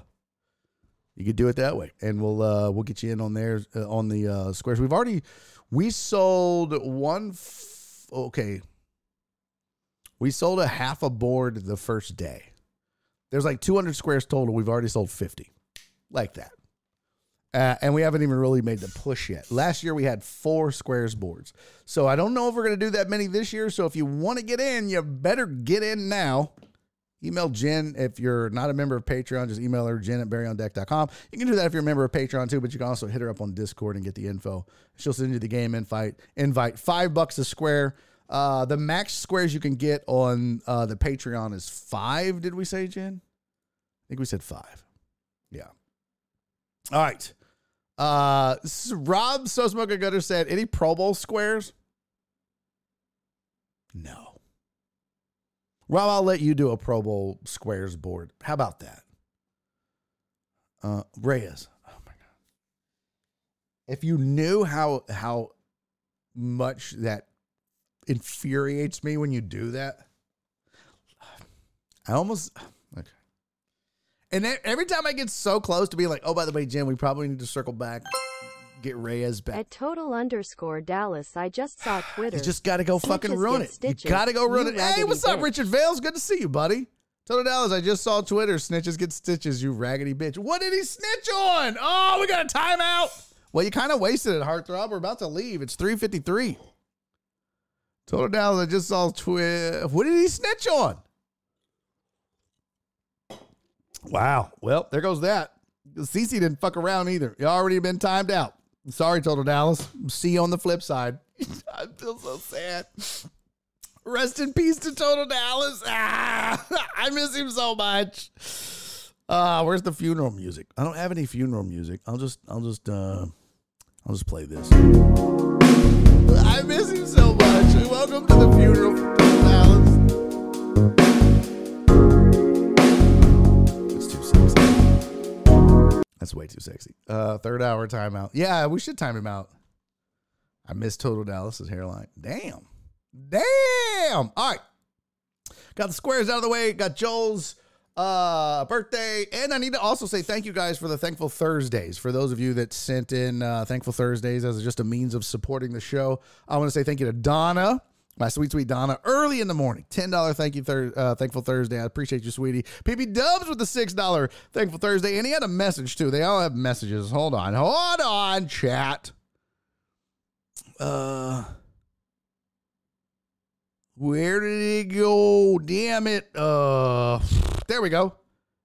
you could do it that way. And we'll uh, we'll get you in on there uh, on the uh, squares. We've already we sold one. F- okay, we sold a half a board the first day. There's like 200 squares total. We've already sold 50, like that. Uh, and we haven't even really made the push yet. Last year we had four squares boards. So I don't know if we're going to do that many this year. So if you want to get in, you better get in now. Email Jen if you're not a member of Patreon. Just email her, jen at barryondeck.com. You can do that if you're a member of Patreon too, but you can also hit her up on Discord and get the info. She'll send you the game invite. Invite five bucks a square. Uh, the max squares you can get on uh, the Patreon is five. Did we say, Jen? I think we said five. Yeah. All right. Uh, Rob So Smoking Gutter said, any Pro Bowl squares? No. Rob, I'll let you do a Pro Bowl squares board. How about that? Uh, Reyes. Oh my god. If you knew how how much that infuriates me when you do that, I almost okay. And every time I get so close to being like, oh, by the way, Jim, we probably need to circle back, get Reyes back. At total underscore Dallas, I just saw Twitter. You just got to go fucking Snitches ruin it. stitches. You got to go ruin You it. Hey, what's up. Richard Vales? Good to see you, buddy. Total Dallas, I just saw Twitter. Snitches get stitches, you raggedy bitch. What did he snitch on? Oh, we got a timeout. Well, you kind of wasted it, Heartthrob. We're about to leave. It's 353. Total Dallas, I just saw Twitter. What did he snitch on? Wow. Well, there goes that. CC didn't fuck around either. You already been timed out. Sorry, Total Dallas. See you on the flip side. I feel so sad. Rest in peace to Total Dallas. Ah, I miss him so much. Uh, where's the funeral music? I don't have any funeral music. I'll just, I'll just, uh, I'll just play this. I miss him so much. Welcome to the funeral, too sexy. That's way too sexy. Uh, third hour timeout. Yeah, we should time him out. I miss Total Dallas's hairline. Damn. Damn. All right. Got the squares out of the way. Got Joel's uh birthday. And I need to also say thank you guys for the Thankful Thursdays. For those of you that sent in uh Thankful Thursdays as just a means of supporting the show. I want to say thank you to Donna. My sweet, sweet Donna, early in the morning, $10 thank you, thir- uh, Thankful Thursday. I appreciate you, sweetie. PB Dubs with the $6 Thankful Thursday. And he had a message, too. They all have messages. Hold on. Hold on, chat. Uh, where did it go? Damn it. Uh, there we go.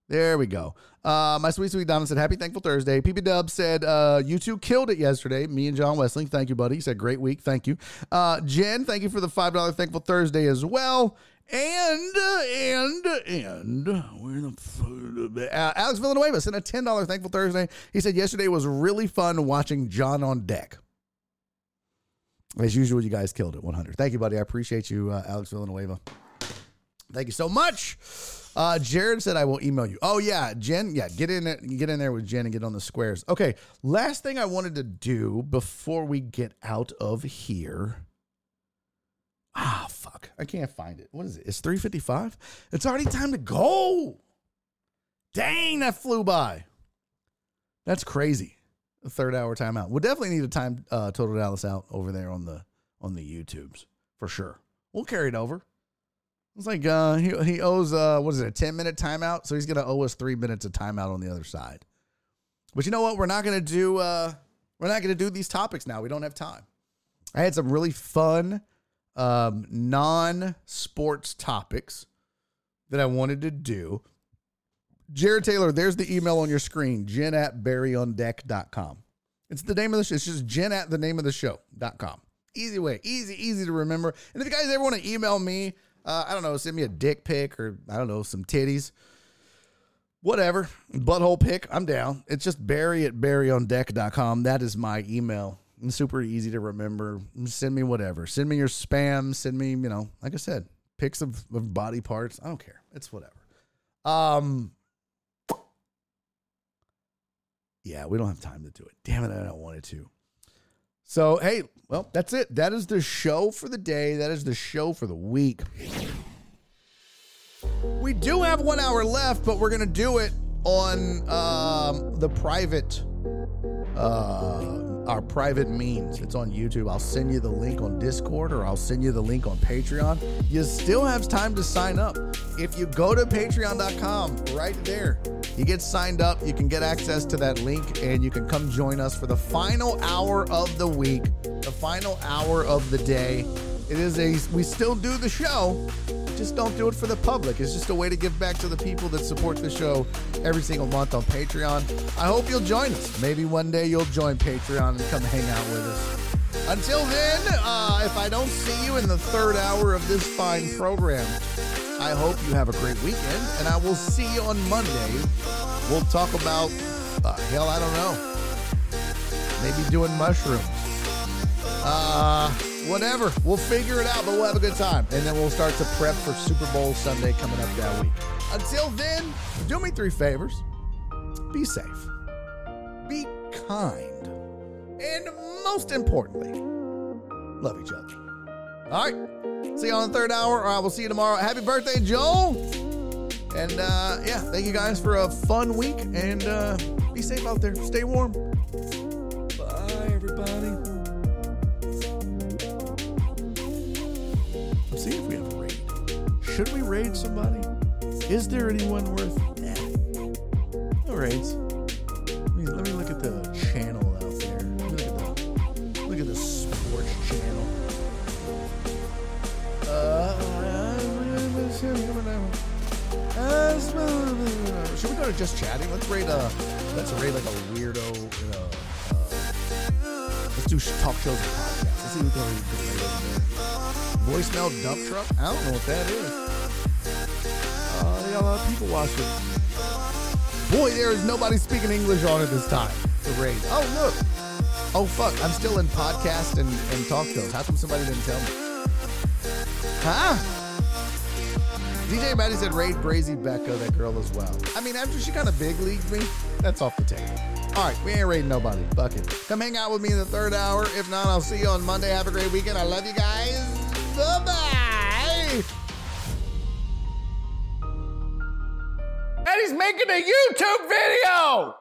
There we go. Uh, my sweet, sweet Donna said, Happy Thankful Thursday. PP Dub said, uh, You two killed it yesterday. Me and John Wesley. Thank you, buddy. He said, Great week. Thank you. Uh, Jen, thank you for the $5 Thankful Thursday as well. And, and, and, where the fuck? Uh, Alex Villanueva sent a $10 Thankful Thursday. He said, Yesterday was really fun watching John on deck. As usual, you guys killed it 100. Thank you, buddy. I appreciate you, uh, Alex Villanueva. Thank you so much. Uh, Jared said I will email you. Oh yeah, Jen. Yeah, get in there, get in there with Jen and get on the squares. Okay. Last thing I wanted to do before we get out of here. Ah, fuck. I can't find it. What is it? It's 355. It's already time to go. Dang, that flew by. That's crazy. Third hour timeout. We'll definitely need a time uh, Total Dallas out over there on the on the YouTubes for sure. We'll carry it over. It's like uh, he he owes uh what is it a ten minute timeout, so he's gonna owe us three minutes of timeout on the other side. But you know what? We're not gonna do uh we're not gonna do these topics now. We don't have time. I had some really fun um non sports topics that I wanted to do. Jared Taylor, there's the email on your screen, jen at barryondeck.com. It's the name of the show. It's just jen at the name of the show.com. Easy way, easy, easy to remember. And if you guys ever want to email me, uh, I don't know, send me a dick pic or I don't know, some titties, whatever, butthole pic, I'm down. It's just barry at barryondeck.com. That is my email. Super easy to remember. Send me whatever. Send me your spam. Send me, you know, like I said, pics of, of body parts. I don't care. It's whatever. Um, yeah, we don't have time to do it. Damn it, I don't want it to. So, hey, well, that's it. That is the show for the day. That is the show for the week. We do have one hour left, but we're going to do it on um, the private, uh, our private means. It's on YouTube. I'll send you the link on Discord or I'll send you the link on Patreon. You still have time to sign up. If you go to patreon.com right there, you get signed up, you can get access to that link, and you can come join us for the final hour of the week, the final hour of the day. It is a, we still do the show, just don't do it for the public. It's just a way to give back to the people that support the show every single month on Patreon. I hope you'll join us. Maybe one day you'll join Patreon and come hang out with us. Until then, uh, if I don't see you in the third hour of this fine program, I hope you have a great weekend, and I will see you on Monday. We'll talk about, uh, hell, I don't know, maybe doing mushrooms. Uh, whatever. We'll figure it out, but we'll have a good time. And then we'll start to prep for Super Bowl Sunday coming up that week. Until then, do me three favors be safe, be kind, and most importantly, love each other. All right. See you on the third hour, or I will see you tomorrow. Happy birthday, Joel. And uh, yeah, thank you guys for a fun week. And uh, be safe out there. Stay warm. Bye, everybody. Should we raid somebody? Is there anyone worth? Nah. No raids. Let me, let me look at the channel out there. Look at the look at the sports channel. Uh, should we go to just chatting? Let's rate a let's rate like a weirdo. You know, uh, let's do talk shows and podcasts. Let's see who can. Voicemail dump truck. I don't know what that is. Uh, got a lot of people watching. Boy, there is nobody speaking English on it this time. The raid. Oh look. Oh fuck. I'm still in podcast and, and talk shows. How come somebody didn't tell me? Huh? DJ Maddie said raid Brazy Becca, that girl as well. I mean, after she kind of big leagued me, that's off the table. All right, we ain't raiding nobody. Fuck it. Come hang out with me in the third hour. If not, I'll see you on Monday. Have a great weekend. I love you guys. And he's making a YouTube video!